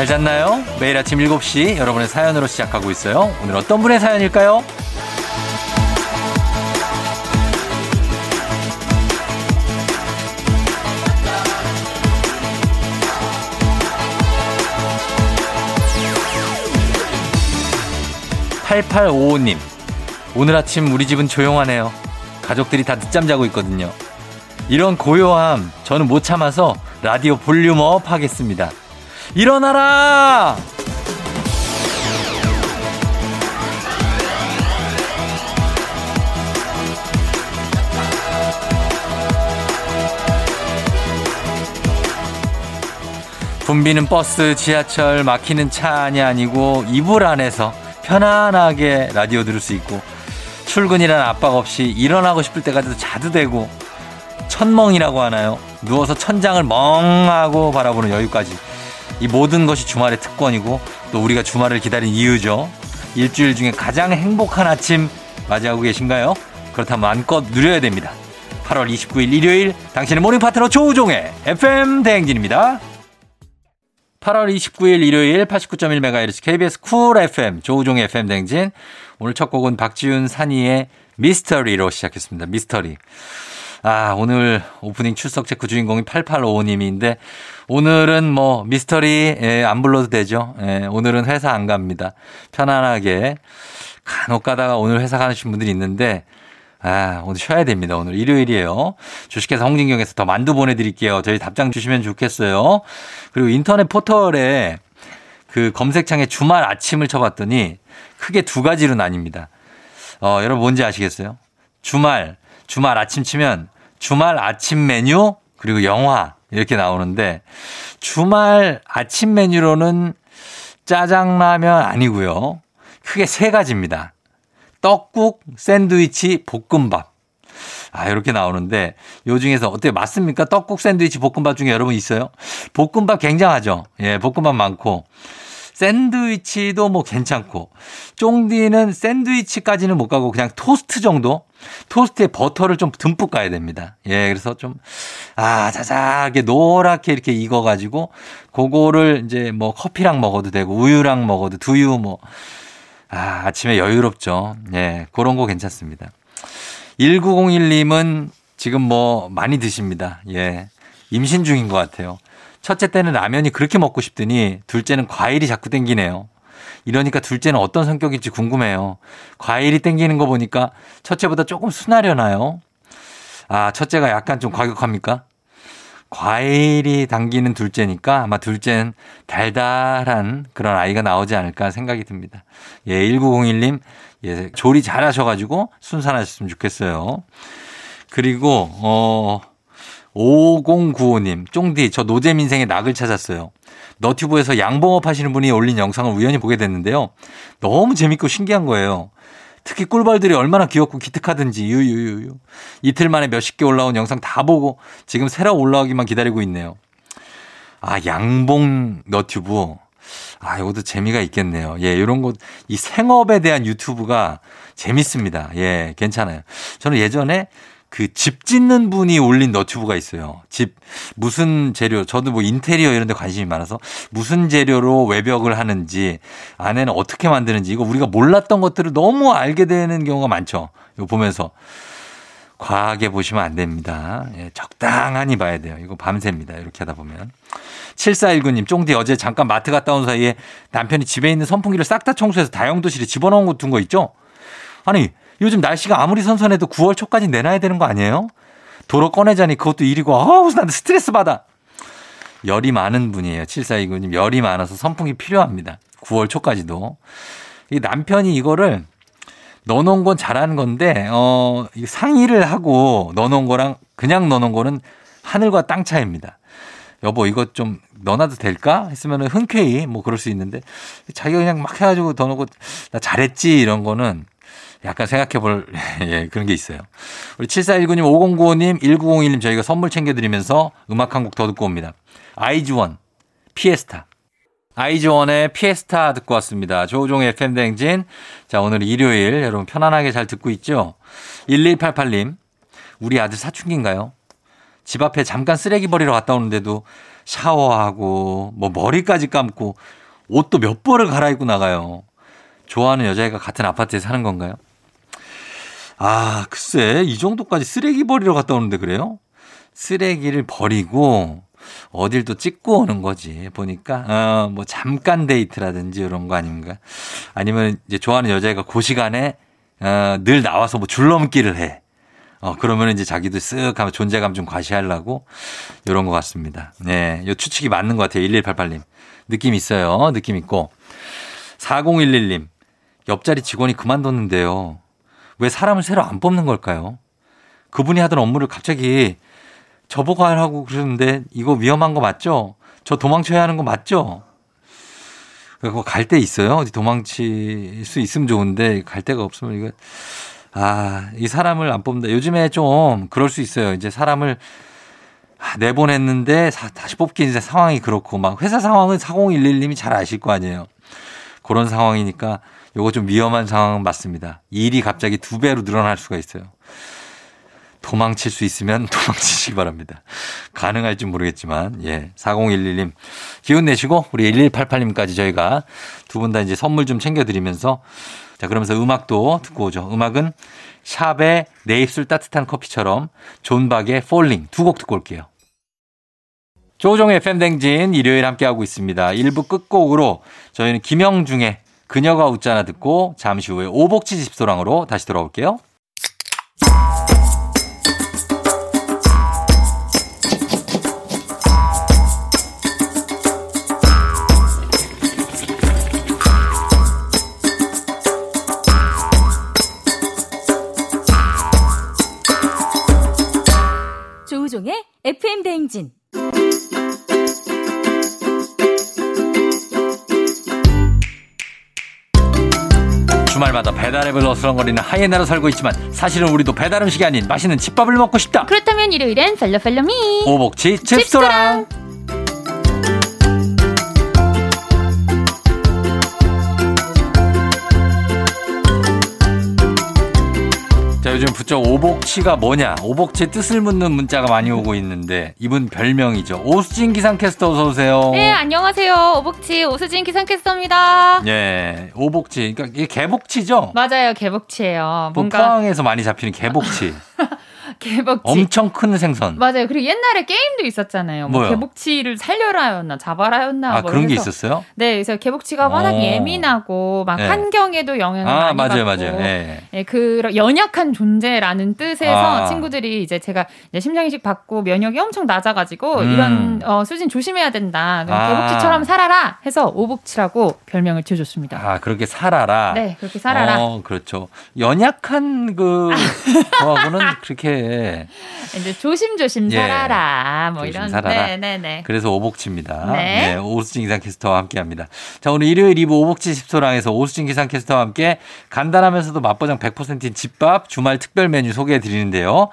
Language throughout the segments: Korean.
잘 잤나요? 매일 아침 7시 여러분의 사연으로 시작하고 있어요. 오늘 어떤 분의 사연일까요? 8855님. 오늘 아침 우리 집은 조용하네요. 가족들이 다 늦잠 자고 있거든요. 이런 고요함 저는 못 참아서 라디오 볼륨업 하겠습니다. 일어나라! 붐비는 버스, 지하철, 막히는 차 안이 아니고 이불 안에서 편안하게 라디오 들을 수 있고 출근이란 압박 없이 일어나고 싶을 때까지도 자도 되고 천멍이라고 하나요? 누워서 천장을 멍하고 바라보는 여유까지 이 모든 것이 주말의 특권이고 또 우리가 주말을 기다린 이유죠. 일주일 중에 가장 행복한 아침 맞이하고 계신가요? 그렇다면 마음껏 누려야 됩니다. 8월 29일 일요일 당신의 morning 파트너 조우종의 FM 대행진입니다. 8월 29일 일요일 89.1MHz KBS 쿨 FM 조우종의 FM 댕진. 오늘 첫 곡은 박지윤 산이의 미스터리로 시작했습니다. 미스터리. 아, 오늘 오프닝 출석 체크 주인공이 8855님인데 오늘은 뭐 미스터리 예, 안 불러도 되죠. 예, 오늘은 회사 안 갑니다. 편안하게 간혹 가다가 오늘 회사 가시는 분들이 있는데 아, 오늘 쉬어야 됩니다. 오늘 일요일이에요. 주식회사 홍진경에서 더 만두 보내드릴게요. 저희 답장 주시면 좋겠어요. 그리고 인터넷 포털에 그 검색창에 주말 아침을 쳐봤더니 크게 두 가지로 나뉩니다. 어, 여러분 뭔지 아시겠어요? 주말, 주말 아침 치면 주말 아침 메뉴 그리고 영화 이렇게 나오는데 주말 아침 메뉴로는 짜장라면 아니고요. 크게 세 가지입니다. 떡국, 샌드위치, 볶음밥. 아, 이렇게 나오는데 요 중에서 어때요? 맞습니까? 떡국, 샌드위치, 볶음밥 중에 여러분 있어요? 볶음밥 굉장하죠? 예, 볶음밥 많고. 샌드위치도 뭐 괜찮고. 쫑디는 샌드위치까지는 못 가고 그냥 토스트 정도? 토스트에 버터를 좀 듬뿍 가야 됩니다. 예, 그래서 좀, 아, 자자하게 노랗게 이렇게 익어가지고, 그거를 이제 뭐 커피랑 먹어도 되고, 우유랑 먹어도, 두유 뭐, 아, 아침에 여유롭죠. 예, 그런 거 괜찮습니다. 1901님은 지금 뭐 많이 드십니다. 예. 임신 중인 것 같아요. 첫째 때는 라면이 그렇게 먹고 싶더니 둘째는 과일이 자꾸 땡기네요. 이러니까 둘째는 어떤 성격일지 궁금해요. 과일이 땡기는 거 보니까 첫째보다 조금 순하려나요? 아, 첫째가 약간 좀 과격합니까? 과일이 당기는 둘째니까 아마 둘째는 달달한 그런 아이가 나오지 않을까 생각이 듭니다. 예, 1901님, 예, 조리 잘 하셔가지고 순산하셨으면 좋겠어요. 그리고, 어, 5095님, 쫑디, 저 노잼 인생의 낙을 찾았어요. 너튜브에서 양봉업 하시는 분이 올린 영상을 우연히 보게 됐는데요. 너무 재밌고 신기한 거예요. 특히 꿀벌들이 얼마나 귀엽고 기특하든지 유유유유. 이틀 만에 몇십 개 올라온 영상 다 보고 지금 새로 올라오기만 기다리고 있네요. 아, 양봉 너튜브. 아, 이것도 재미가 있겠네요. 예, 이런 것, 이 생업에 대한 유튜브가 재밌습니다. 예, 괜찮아요. 저는 예전에 그 집 짓는 분이 올린 너튜브가 있어요. 집 무슨 재료 저도 뭐 인테리어 이런 데 관심이 많아서 무슨 재료로 외벽을 하는지 안에는 어떻게 만드는지 이거 우리가 몰랐던 것들을 너무 알게 되는 경우가 많죠. 이거 보면서 과하게 보시면 안 됩니다. 예, 적당하니 봐야 돼요. 이거 밤새입니다. 이렇게 하다 보면. 7419님, 쫑디 어제 잠깐 마트 갔다 온 사이에 남편이 집에 있는 선풍기를 싹 다 청소해서 다용도실에 집어넣은 거 둔거 있죠? 아니, 요즘 날씨가 아무리 선선해도 9월 초까지 내놔야 되는 거 아니에요? 도로 꺼내자니 그것도 일이고, 아우, 난 스트레스 받아. 열이 많은 분이에요. 7429님. 열이 많아서 선풍기 필요합니다. 9월 초까지도. 이 남편이 이거를 넣어놓은 건 잘하는 건데, 어, 상의를 하고 넣어놓은 거랑 그냥 넣어놓은 거는 하늘과 땅 차이입니다. 여보, 이거 좀 넣어놔도 될까? 했으면 흔쾌히 뭐 그럴 수 있는데, 자기가 그냥 막 해가지고 넣어놓고, 나 잘했지, 이런 거는 약간 생각해 볼, 예, 그런 게 있어요. 우리 7419님, 5095님, 1901님 저희가 선물 챙겨드리면서 음악 한 곡 더 듣고 옵니다. 아이즈원, 피에스타. 아이즈원의 피에스타 듣고 왔습니다. 조종의 FM대행진. 자, 오늘 일요일 여러분 편안하게 잘 듣고 있죠? 1188님, 우리 아들 사춘기인가요? 집 앞에 잠깐 쓰레기 버리러 갔다 오는데도 샤워하고 뭐 머리까지 감고 옷도 몇 벌을 갈아입고 나가요. 좋아하는 여자애가 같은 아파트에 사는 건가요? 아, 글쎄, 이 정도까지 쓰레기 버리러 갔다 오는데 그래요? 쓰레기를 버리고 어딜 또 찍고 오는 거지. 보니까, 어, 뭐 잠깐 데이트라든지 이런 거 아닌가. 아니면 이제 좋아하는 여자애가 그 시간에, 어, 늘 나와서 뭐 줄넘기를 해. 어, 그러면 이제 자기도 쓱 하면 존재감 좀 과시하려고 이런 것 같습니다. 네. 요 추측이 맞는 것 같아요. 1188님. 느낌 있어요. 느낌 있고. 4011님. 옆자리 직원이 그만뒀는데요. 왜 사람을 새로 안 뽑는 걸까요? 그분이 하던 업무를 갑자기 저보고 하라고 그러는데 이거 위험한 거 맞죠? 저 도망쳐야 하는 거 맞죠? 그거 갈데 있어요? 어디 도망칠 수 있으면 좋은데 갈 데가 없으면 이거 아, 이 사람을 안 뽑는다. 요즘에 좀 그럴 수 있어요. 이제 사람을 내보냈는데 다시 뽑기 이제 상황이 그렇고 막 회사 상황은 4011님이 잘 아실 거 아니에요. 그런 상황이니까 요거 좀 위험한 상황은 맞습니다. 일이 갑자기 두 배로 늘어날 수가 있어요. 도망칠 수 있으면 도망치시기 바랍니다. 가능할지 모르겠지만, 예. 4011님, 기운 내시고, 우리 1188님까지 저희가 두 분 다 이제 선물 좀 챙겨드리면서, 자, 그러면서 음악도 듣고 오죠. 음악은 샵의 내 입술 따뜻한 커피처럼 존박의 Falling 두곡 듣고 올게요. 조우종의 FM댕진 일요일 함께하고 있습니다. 1부 끝곡으로 저희는 김형중의 그녀가 웃잖아 듣고 잠시 후에 오복치 집소랑으로 다시 돌아올게요. 조우종의 FM 대행진 주말마다 배달앱을 어슬렁거리는 하이에나로 살고 있지만 사실은 우리도 배달 음식이 아닌 맛있는 집밥을 먹고 싶다. 그렇다면 일요일엔 팔로팔로미 오복치 집소랑. 자, 요즘 부쩍 오복치가 뭐냐? 오복치의 뜻을 묻는 문자가 많이 오고 있는데 이분 별명이죠. 오수진 기상캐스터 어서 오세요. 네, 안녕하세요. 오복치 오수진 기상캐스터입니다. 예, 오복치. 그러니까 이게 개복치죠? 맞아요, 개복치예요. 뭔가 포항에서 많이 잡히는 개복치. 개복치. 엄청 큰 생선. 맞아요. 그리고 옛날에 게임도 있었잖아요. 뭐 개복치를 살려라였나 잡아라였나. 아, 뭐 그런 게 있었어요? 네, 그래서 개복치가 워낙 오. 예민하고 막 네. 환경에도 영향을 아, 많이 맞아요, 받고. 맞아요. 네. 네, 그 연약한 존재라는 뜻에서 아. 친구들이 이제 제가 이제 심장이식 받고 면역이 엄청 낮아가지고 음. 이런 어, 수진 조심해야 된다. 아. 개복치처럼 살아라 해서 오복치라고 별명을 지어줬습니다. 아, 그렇게 살아라. 네, 그렇게 살아라. 어, 그렇죠. 연약한 그 거하고는 그렇게 이제 조심조심 예. 살아라. 뭐 조심 이런. 살아라. 네 네 네. 그래서 오복치입니다. 네. 네. 오수진 기상캐스터와 함께 합니다. 자, 오늘 일요일 2부 오복치 집소랑에서 오수진 기상캐스터와 함께 간단하면서도 맛보장 100%인 집밥 주말 특별 메뉴 소개해 드리는데요.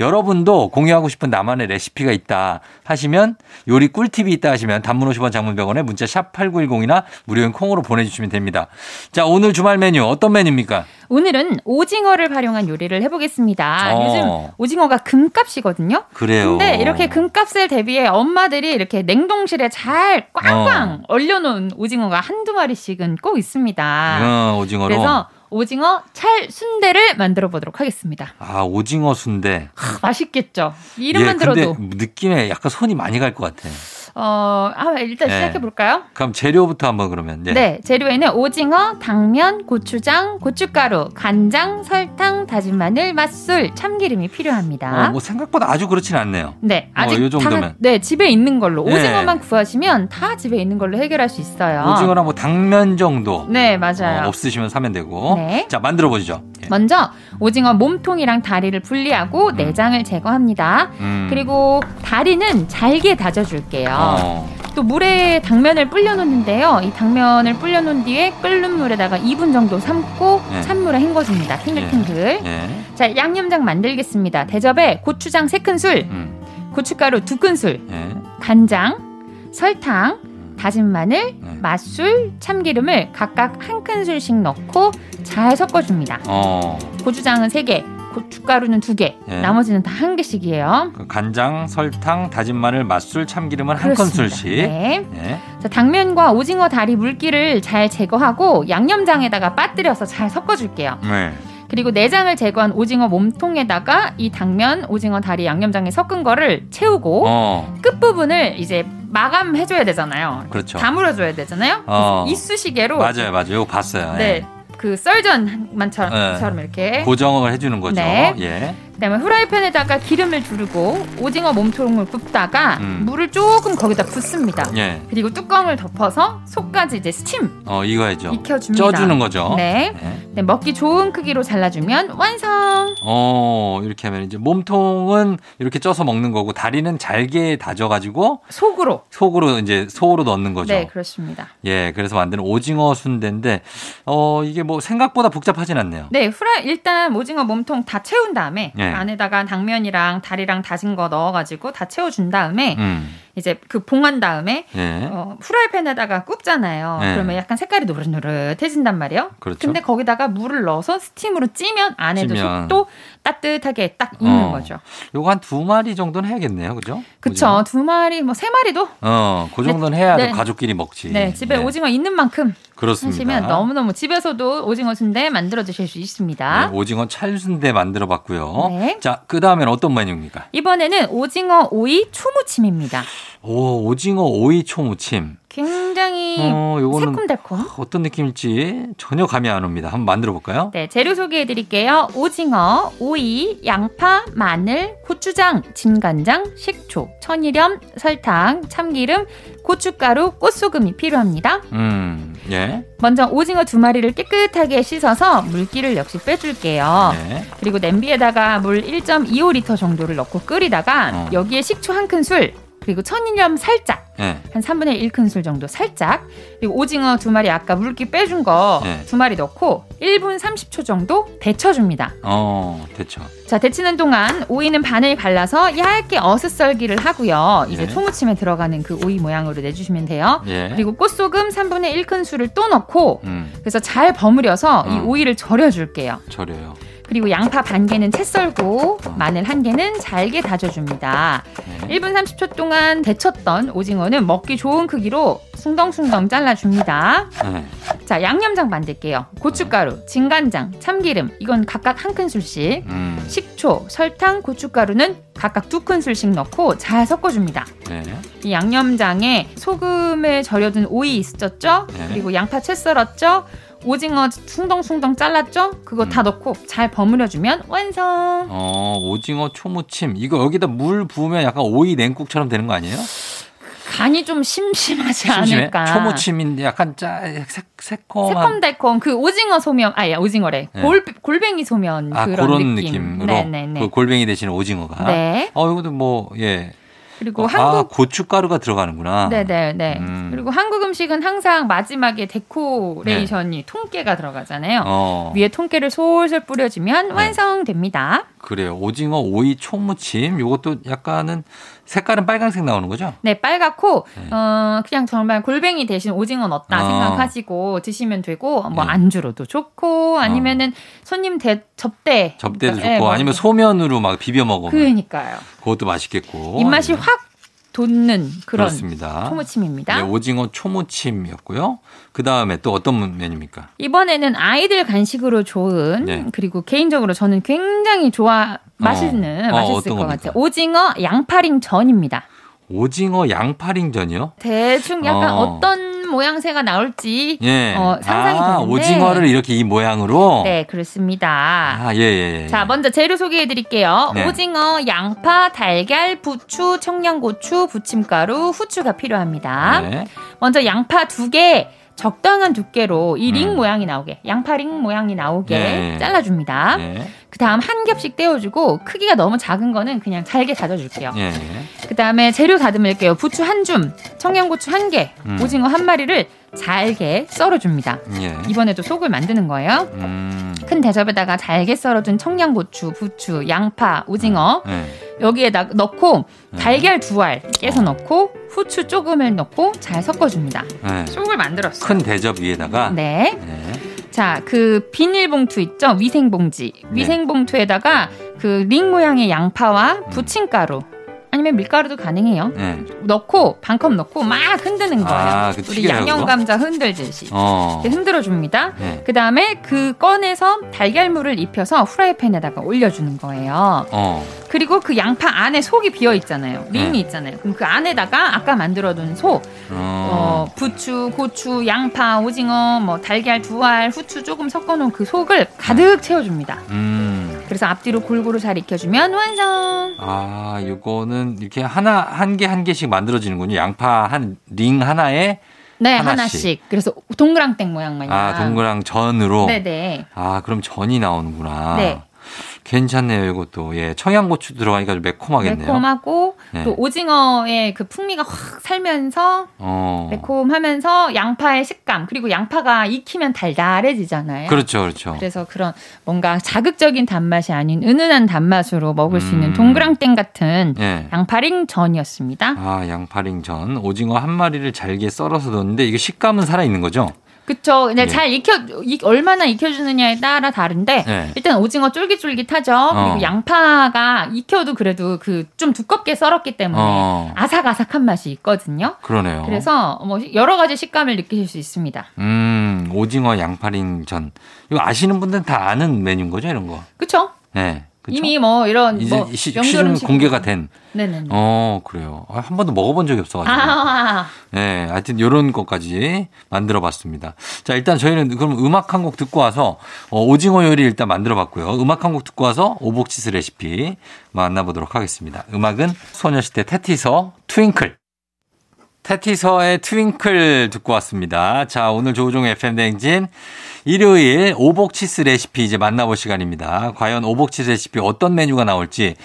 여러분도 공유하고 싶은 나만의 레시피가 있다 하시면 요리 꿀팁이 있다 하시면 단문 50원 장문 100원에 문자 샵 8910이나 무료인 콩으로 보내주시면 됩니다. 자, 오늘 주말 메뉴 어떤 메뉴입니까? 오늘은 오징어를 활용한 요리를 해보겠습니다. 어. 요즘 오징어가 금값이거든요. 그래요. 근데 이렇게 금값을 대비해 엄마들이 이렇게 냉동실에 잘 꽝꽝 어. 얼려놓은 오징어가 한두 마리씩은 꼭 있습니다. 어, 오징어로. 그래서 오징어 찰 순대를 만들어 보도록 하겠습니다. 아, 오징어 순대. 하, 맛있겠죠. 이름만 예, 들어도. 느낌에 약간 손이 많이 갈 것 같아. 어, 아, 일단 네. 시작해 볼까요? 그럼 재료부터 한번 그러면. 네. 네, 재료에는 오징어, 당면, 고추장, 고춧가루, 간장, 설탕, 다진 마늘, 맛술, 참기름이 필요합니다. 어, 뭐 생각보다 아주 그렇진 않네요. 네, 어, 아직 어, 정도면. 다, 네, 집에 있는 걸로 네. 오징어만 구하시면 다 집에 있는 걸로 해결할 수 있어요. 오징어랑 뭐 당면 정도. 네, 맞아요. 어, 없으시면 사면 되고. 네. 자, 만들어 보시죠. 예. 먼저 오징어 몸통이랑 다리를 분리하고 음. 내장을 제거합니다. 음. 그리고 다리는 잘게 다져줄게요. 어. 또 물에 당면을 불려놓는데요. 이 당면을 불려놓은 뒤에 끓는 물에다가 2분 정도 삶고 네. 찬물에 헹궈줍니다. 탱글탱글. 네. 네. 자, 양념장 만들겠습니다. 대접에 고추장 3큰술, 음. 고춧가루 2큰술, 간장, 설탕, 다진 마늘, 네. 맛술, 참기름을 각각 한 큰술씩 넣고 잘 섞어줍니다. 어. 고추장은 3개, 고춧가루는 두 개, 예. 나머지는 다 한 개씩이에요. 그 간장, 설탕, 다진 마늘, 맛술, 참기름은 한 큰술씩. 네. 예. 자, 당면과 오징어 다리 물기를 잘 제거하고 양념장에다가 빠뜨려서 잘 섞어줄게요. 네. 그리고 내장을 제거한 오징어 몸통에다가 이 당면, 오징어 다리 양념장에 섞은 거를 채우고 어. 끝부분을 이제 마감해줘야 되잖아요. 그렇죠. 다물어줘야 되잖아요. 어. 이쑤시개로 맞아요, 맞아요. 이거 봤어요. 네. 네. 그 썰전만처럼 네. 이렇게 고정을 해주는 거죠. 네. 예. 그다음에 후라이팬에다가 기름을 두르고 오징어 몸통을 굽다가 음. 물을 조금 거기다 붓습니다. 예. 그리고 뚜껑을 덮어서 속까지 이제 스팀. 어 이거야죠. 익혀줍니다. 쪄주는 거죠. 네. 네. 네. 먹기 좋은 크기로 잘라주면 완성. 어 이렇게 하면 이제 몸통은 이렇게 쪄서 먹는 거고 다리는 잘게 다져가지고 속으로 속으로 이제 소로 넣는 거죠. 네 그렇습니다. 예 그래서 만드는 오징어 순대인데 어 이게 뭐 생각보다 복잡하진 않네요. 네 후라 일단 오징어 몸통 다 채운 다음에. 네. 안에다가 당면이랑 다리랑 다진 거 넣어가지고 다 채워준 다음에 음. 이제 그 봉한 다음에 네. 어, 프라이팬에다가 굽잖아요. 네. 그러면 약간 색깔이 노릇노릇해진단 말이에요. 그렇죠. 근데 거기다가 물을 넣어서 스팀으로 찌면 안에도 찌면. 속도 따뜻하게 딱 익는 어. 거죠. 요거 한 두 마리 정도는 해야겠네요. 그죠? 그쵸. 두 마리, 뭐 세 마리도? 어, 그 정도는 네. 해야 네. 가족끼리 먹지. 네, 집에 네. 오징어 있는 만큼. 그렇습니다. 하시면 너무너무 집에서도 오징어 순대 만들어 드실 수 있습니다. 네, 오징어 찰순대 만들어 봤고요. 네. 자, 그 다음엔 어떤 메뉴입니까? 이번에는 오징어 오이 초무침입니다. 오, 오징어 오이 초무침. 굉장히 어, 새콤달콤. 어떤 느낌일지 전혀 감이 안 옵니다. 한번 만들어 볼까요? 네, 재료 소개해 드릴게요. 오징어, 오이, 양파, 마늘, 고추장, 진간장, 식초, 천일염, 설탕, 참기름, 고춧가루, 꽃소금이 필요합니다. 음, 예. 먼저 오징어 두 마리를 깨끗하게 씻어서 물기를 역시 빼줄게요. 네. 그리고 냄비에다가 물 1.25리터 정도를 넣고 끓이다가 어. 여기에 식초 한 큰술, 그리고 천일염 살짝 네. 한 3분의 1 큰술 정도 살짝 그리고 오징어 두 마리 아까 물기 빼준 거두 네. 마리 넣고 1분 30초 정도 데쳐줍니다. 어, 데쳐. 자, 데치는 동안 오이는 반을 발라서 얇게 어슷썰기를 하고요. 이제 예. 초무침에 들어가는 그 오이 모양으로 내주시면 돼요. 예. 그리고 꽃소금 3분의 1 큰술을 또 넣고 음. 그래서 잘 버무려서 음. 이 오이를 절여줄게요. 절여요. 그리고 양파 반 개는 채 썰고 마늘 한 개는 잘게 다져줍니다. 네. 1분 30초 동안 데쳤던 오징어는 먹기 좋은 크기로 숭덩숭덩 잘라줍니다. 네. 자 양념장 만들게요. 고춧가루, 진간장, 참기름 이건 각각 한 큰술씩 음. 식초, 설탕, 고춧가루는 각각 두 큰술씩 넣고 잘 섞어줍니다. 네. 이 양념장에 소금을 절여둔 오이 있었죠? 네. 그리고 양파 채 썰었죠? 오징어 숭덩숭덩 잘랐죠? 그거 음. 다 넣고 잘 버무려주면 완성. 어, 오징어 초무침. 이거 여기다 물 부으면 약간 오이 냉국처럼 되는 거 아니에요? 간이 좀 심심하지 심심해? 않을까. 초무침인데 약간 짜, 새, 새콤한. 새콤달콤. 그 오징어 소면, 아야, 오징어래. 네. 골, 골뱅이 소면 아, 그런, 그런 느낌. 으로 네네네. 그 골뱅이 대신 오징어가. 네. 어, 이것도 뭐, 예. 그리고 어, 한국 아, 고춧가루가 들어가는구나. 네네네. 네. 음. 그리고 한국 음식은 항상 마지막에 데코레이션이 네. 통깨가 들어가잖아요. 어. 위에 통깨를 솔솔 뿌려주면 네. 완성됩니다. 그래요. 오징어 오이 총무침 이것도 약간은 색깔은 빨간색 나오는 거죠? 네, 빨갛고 네. 어 그냥 정말 골뱅이 대신 오징어 넣었다 어. 생각하시고 드시면 되고 뭐 네. 안주로도 좋고 아니면은 어. 손님 대, 접대 접대도 그러니까, 좋고 네, 아니면 소면으로 막 비벼 먹어. 그러니까요. 그것도 맛있겠고 입맛이 확 돋는 그런 그렇습니다. 초무침입니다. 네, 오징어 초무침이었고요. 그 다음에 또 어떤 메뉴입니까? 이번에는 아이들 간식으로 좋은 네. 그리고 개인적으로 저는 굉장히 좋아 맛있는 어, 맛있을 어, 것 같아요. 오징어 양파링 전입니다. 오징어 양파링전이요? 대충 약간 어. 떤 모양새가 나올지 예. 어, 상상이 아, 되는데 오징어를 이렇게 이 모양으로 네 그렇습니다. 아, 예, 예, 예. 자 먼저 재료 소개해드릴게요. 네. 오징어, 양파, 달걀, 부추, 청양고추, 부침가루, 후추가 필요합니다. 네. 먼저 양파 두 개. 적당한 두께로 이링 음. 모양이 나오게 양파 링 모양이 나오게 네. 잘라줍니다. 네. 그 다음 한 겹씩 떼어주고 크기가 너무 작은 거는 그냥 잘게 다져줄게요. 네. 그 다음에 재료 다듬을게요. 부추 한 줌, 청양고추 한 개, 음. 오징어 한 마리를 잘게 썰어줍니다. 예. 이번에도 속을 만드는 거예요. 음. 큰 대접에다가 잘게 썰어둔 청양고추, 부추, 양파, 오징어 음. 네. 여기에다 넣고 네. 달걀 두 알 깨서 어. 넣고 후추 조금을 넣고 잘 섞어줍니다. 네. 속을 만들었어요. 큰 대접 위에다가 네. 네. 자, 그 비닐봉투 있죠? 위생봉지. 네. 위생봉투에다가 그 링 모양의 양파와 음. 부침가루. 아니면 밀가루도 가능해요. 네. 넣고 반컵 넣고 막 흔드는 거예요. 아, 그 우리 양념 감자 흔들듯이 어. 흔들어 줍니다. 네. 그 다음에 그 꺼내서 달걀물을 입혀서 후라이팬에다가 올려주는 거예요. 어. 그리고 그 양파 안에 속이 비어 있잖아요. 링이 네. 있잖아요. 그럼 그 안에다가 아까 만들어둔 속, 어. 어, 부추, 고추, 양파, 오징어, 뭐 달걀 두 알, 후추 조금 섞어놓은 그 속을 가득 채워줍니다. 음. 그래서 앞뒤로 골고루 잘 익혀주면 완성. 아, 이거는 이렇게 하나 한개한 개씩 만들어지는군요. 양파 한 링 하나에 네, 하나씩. 하나씩. 그래서 동그랑땡 모양 마냥. 아, 동그랑 전으로. 네 네. 아, 그럼 전이 나오는구나. 네. 괜찮네요, 이것도. 예. 청양고추 들어가니까 좀 매콤하겠네요. 매콤하고 네. 또 오징어의 그 풍미가 확 살면서 어. 매콤하면서 양파의 식감 그리고 양파가 익히면 달달해지잖아요. 그렇죠, 그렇죠. 그래서 그런 뭔가 자극적인 단맛이 아닌 은은한 단맛으로 먹을 음. 수 있는 음. 동그랑땡 같은 네. 양파링 전이었습니다. 아, 양파링 전. 오징어 한 마리를 잘게 썰어서 넣었는데 이게 식감은 살아 있는 거죠? 그쵸. 근데 네. 잘 익혀, 익, 얼마나 익혀주느냐에 따라 다른데, 네. 일단 오징어 쫄깃쫄깃하죠. 어. 그리고 양파가 익혀도 그래도 그 좀 두껍게 썰었기 때문에 어. 아삭아삭한 맛이 있거든요. 그러네요. 그래서 뭐 여러 가지 식감을 느끼실 수 있습니다. 음, 오징어 양파링 전. 이거 아시는 분들은 다 아는 메뉴인 거죠, 이런 거? 그쵸. 네. 그쵸? 이미 뭐 이런 이제 뭐 시중 공개가 된. 네네. 어 그래요. 아, 한 번도 먹어본 적이 없어가지고. 아. 네, 하여튼 이런 것까지 만들어봤습니다. 자 일단 저희는 그럼 음악 한 곡 듣고 와서 어, 오징어 요리 일단 만들어봤고요. 음악 한 곡 듣고 와서 오복치스 레시피 만나보도록 하겠습니다. 음악은 소녀시대 태티서 Twinkle. 태티서의 Twinkle 듣고 왔습니다. 자, 오늘 조우종 FM 댕진 일요일 오복치스 레시피 이제 만나볼 시간입니다. 과연 오복치스 레시피 어떤 메뉴가 나올지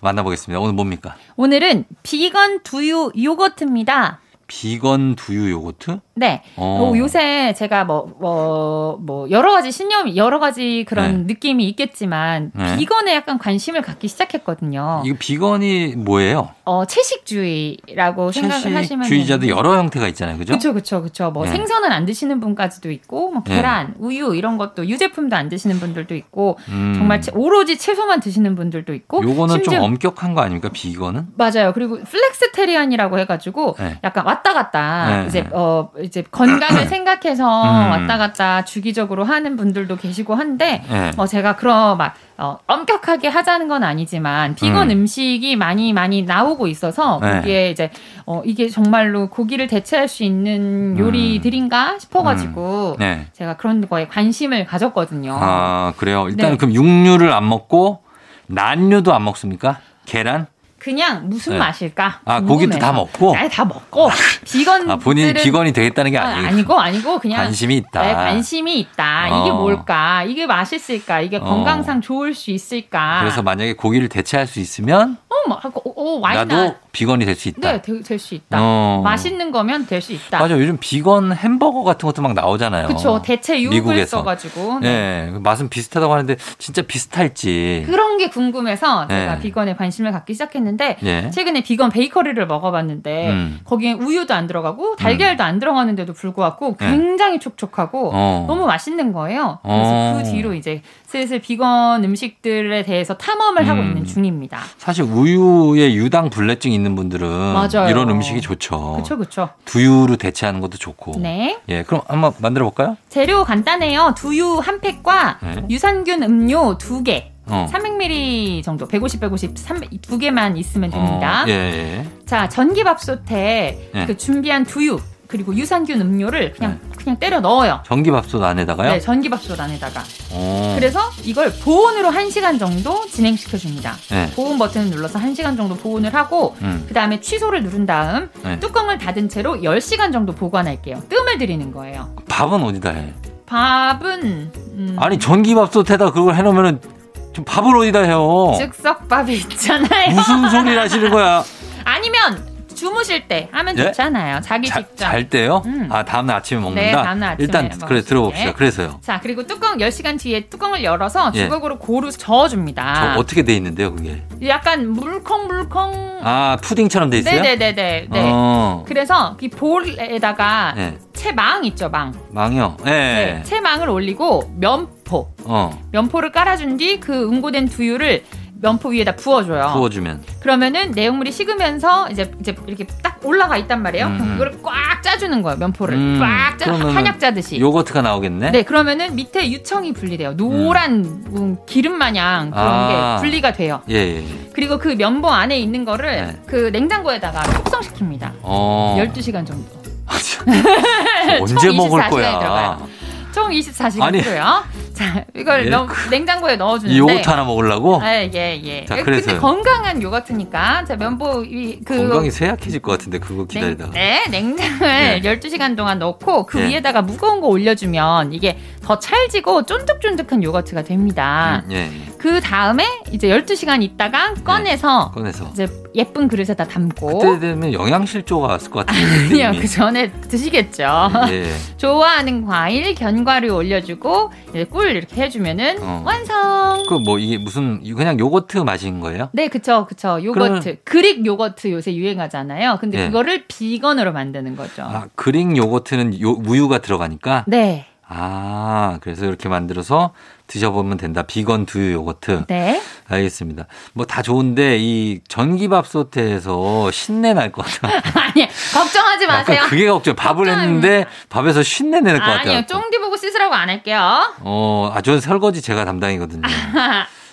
만나보겠습니다. 오늘 뭡니까? 오늘은 비건 두유 요거트입니다. 비건 두유 요거트? 네. 어. 요새 제가 뭐, 뭐, 뭐, 여러 가지 신념, 여러 가지 그런 네. 느낌이 있겠지만, 네. 비건에 약간 관심을 갖기 시작했거든요. 이거 비건이 뭐예요? 어, 채식주의라고 생각을 하시면. 주의자도 여러 형태가 있잖아요. 그죠? 그쵸, 그쵸, 그쵸. 뭐 네. 생선은 안 드시는 분까지도 있고, 뭐 네. 계란, 우유, 이런 것도 유제품도 안 드시는 분들도 있고, 음. 정말 오로지 채소만 드시는 분들도 있고. 요거는 좀 엄격한 거 아닙니까? 비건은? 맞아요. 그리고 flexitarian이라고 해가지고, 네. 약간 왔다 갔다, 네. 이제, 어, 이제 건강을 생각해서 음. 왔다 갔다 주기적으로 하는 분들도 계시고 한데 네. 어 제가 그런 막 어, 엄격하게 하자는 건 아니지만 비건 음. 식이 많이 많이 나오고 있어서 네. 그게 이제 어 이게 정말로 고기를 대체할 수 있는 음. 요리들인가 싶어가지고 음. 네. 제가 그런 거에 관심을 가졌거든요. 아 그래요. 일단 네. 그럼 육류를 안 먹고 난류도 안 먹습니까? 계란? 그냥 무슨 네. 맛일까? 아, 고기도 다 먹고? 아니, 다 먹고. 비건. 아, 본인이 비건이 되겠다는 게 아니고. 아니고, 아니고, 그냥. 관심이 있다. 네, 관심이 있다. 어. 이게 뭘까? 이게 맛있을까? 이게 어. 건강상 좋을 수 있을까? 그래서 만약에 고기를 대체할 수 있으면. 어, 뭐, 어, 어, 나도 비건이 될 수 있다. 네, 될 수 있다. 어. 맛있는 거면 될 수 있다. 맞아. 요즘 비건 햄버거 같은 것도 막 나오잖아요. 그렇죠. 대체 육을 써가지고. 네. 네. 맛은 비슷하다고 하는데 진짜 비슷할지. 그런 게 궁금해서 제가 네. 비건에 관심을 갖기 시작했는데 네. 최근에 비건 베이커리를 먹어봤는데 음. 거기에 우유도 안 들어가고 달걀도 음. 안 들어가는데도 불구하고 네. 굉장히 촉촉하고 어. 너무 맛있는 거예요. 그래서 어. 그 뒤로 이제 슬슬 비건 음식들에 대해서 탐험을 음. 하고 있는 중입니다. 사실 우유에 유당 불내증 있는 분들은 맞아요. 이런 음식이 좋죠. 그렇죠, 그렇죠. 두유로 대체하는 것도 좋고. 네. 예, 그럼 한번 만들어 볼까요? 재료 간단해요. 두유 한 팩과 네. 유산균 음료 두 개. 어. 300ml 정도, 150, 150, 3, 두 개만 있으면 됩니다. 어, 예, 예. 자, 전기밥솥에 예. 그 준비한 두유, 그리고 유산균 음료를 그냥 네. 그냥 때려 넣어요. 전기밥솥 안에다가요? 네, 전기밥솥 안에다가. 오. 그래서 이걸 보온으로 1시간 정도 진행시켜 줍니다. 네. 보온 버튼을 눌러서 1시간 정도 보온을 하고 음. 그다음에 취소를 누른 다음 네. 뚜껑을 닫은 채로 10시간 정도 보관할게요. 뜸을 들이는 거예요. 밥은 어디다 해? 밥은 음... 아니 전기밥솥에다 그걸 해 놓으면은 좀 밥을 어디다 해요? 즉석밥이 있잖아요. 무슨 소리를 하시는 거야? 아니면 주무실 때 하면 예? 좋잖아요. 자기 자, 직전. 잘 때요? 음. 아, 다음날 아침에 먹는다? 네, 다음날 아침에. 일단, 그래, 들어봅시다. 그래서요. 자, 그리고 뚜껑 10시간 뒤에 뚜껑을 열어서 예. 주걱으로 고루 저어줍니다. 저 어떻게 돼 있는데요, 그게? 약간 물컹물컹. 아, 푸딩처럼 돼 있어요? 네네네네. 네. 어. 그래서 이 볼에다가 네. 채망 있죠, 망. 망이요? 네. 네. 채망을 올리고 면포. 어. 면포를 깔아준 뒤 그 응고된 두유를 면포 위에다 부어줘요. 부어주면. 그러면은 내용물이 식으면서 이제 이제 이렇게 딱 올라가 있단 말이에요. 음. 그럼 그거를 꽉 짜주는 거예요. 면포를 음. 꽉 짜. 한약 짜듯이. 요거트가 나오겠네. 네, 그러면은 밑에 유청이 분리돼요. 노란 음. 기름 마냥 그런 아. 게 분리가 돼요. 예, 예, 예. 그리고 그 면보 안에 있는 거를 네. 그 냉장고에다가 숙성시킵니다. 어. 12시간 정도. 언제 먹을 거야? 들어가요. 총 24시간이고요. 자, 이걸 예, 그, 냉장고에 넣어주는데 요거트 하나 먹으려고? 예, 예, 예. 자, 그래서 근데 건강한 요거트니까 자 면보 이, 그 건강이 쇠약해질 것 같은데 그거 기다리다가. 네, 냉장을 예. 12시간 동안 넣고 그 예. 위에다가 무거운 거 올려주면 이게 더 찰지고 쫀득쫀득한 요거트가 됩니다. 음, 예, 예. 그 다음에 이제 12시간 있다가 네, 꺼내서, 꺼내서 이제 예쁜 그릇에다 담고 그때 되면 영양실조가 왔을 것 같아요. 아니요, 그 전에 드시겠죠. 예. 좋아하는 과일, 견과류 올려주고 이제 꿀 이렇게 해주면은 어. 완성. 그 뭐 이게 무슨 그냥 요거트 맛인 거예요? 네, 그쵸, 그쵸. 요거트 그러면... 그릭 요거트 요새 유행하잖아요. 근데 예. 그거를 비건으로 만드는 거죠. 아, 그릭 요거트는 요, 우유가 들어가니까. 네. 아, 그래서 이렇게 만들어서 드셔보면 된다. 비건 두유 요거트. 네. 알겠습니다. 뭐 다 좋은데 이 전기밥솥에서 신내 날 것 같아요. 아니, 걱정하지 마세요. 그게 걱정. 밥을 했는데 밥에서 신내 내는 것 같아요. 아니요, 쫑디 보고 씻으라고 안 할게요. 어, 아, 저는 설거지 제가 담당이거든요.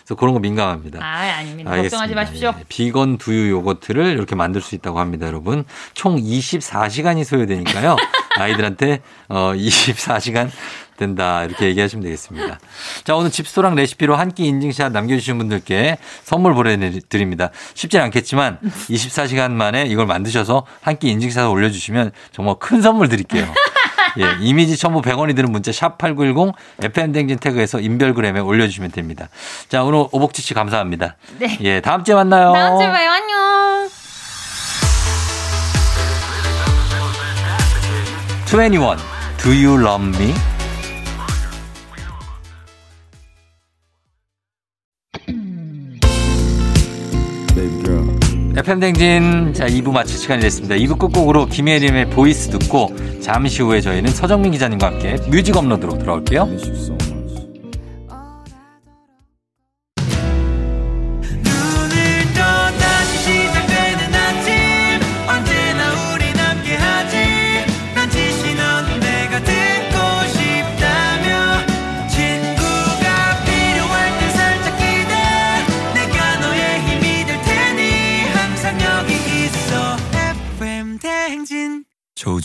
그래서 그런 거 민감합니다. 아, 아닙니다. 알겠습니다. 걱정하지 마십시오. 예, 비건 두유 요거트를 이렇게 만들 수 있다고 합니다, 여러분. 총 24시간이 소요되니까요. 아이들한테 어 24시간 된다. 이렇게 얘기하시면 되겠습니다. 자, 오늘 집소랑 레시피로 한 끼 인증샷 남겨주신 분들께 선물 보내드립니다. 쉽진 않겠지만 24시간 만에 이걸 만드셔서 한 끼 인증샷 올려주시면 정말 큰 선물 드릴게요. 예, 이미지 첨부 100원이 드는 문자 샵 8910 FM댕진 태그에서 인별그램에 올려주시면 됩니다. 자, 오늘 오복지 씨 감사합니다. 네. 예, 다음 주에 만나요. 다음 주에 봐요. 안녕. 2NE1. Do you love me? FM댕진 자 2부 마칠 시간이 됐습니다. 2부 끝곡으로 김혜림의 Voice 듣고 잠시 후에 저희는 서정민 기자님과 함께 music 업로드로 돌아올게요.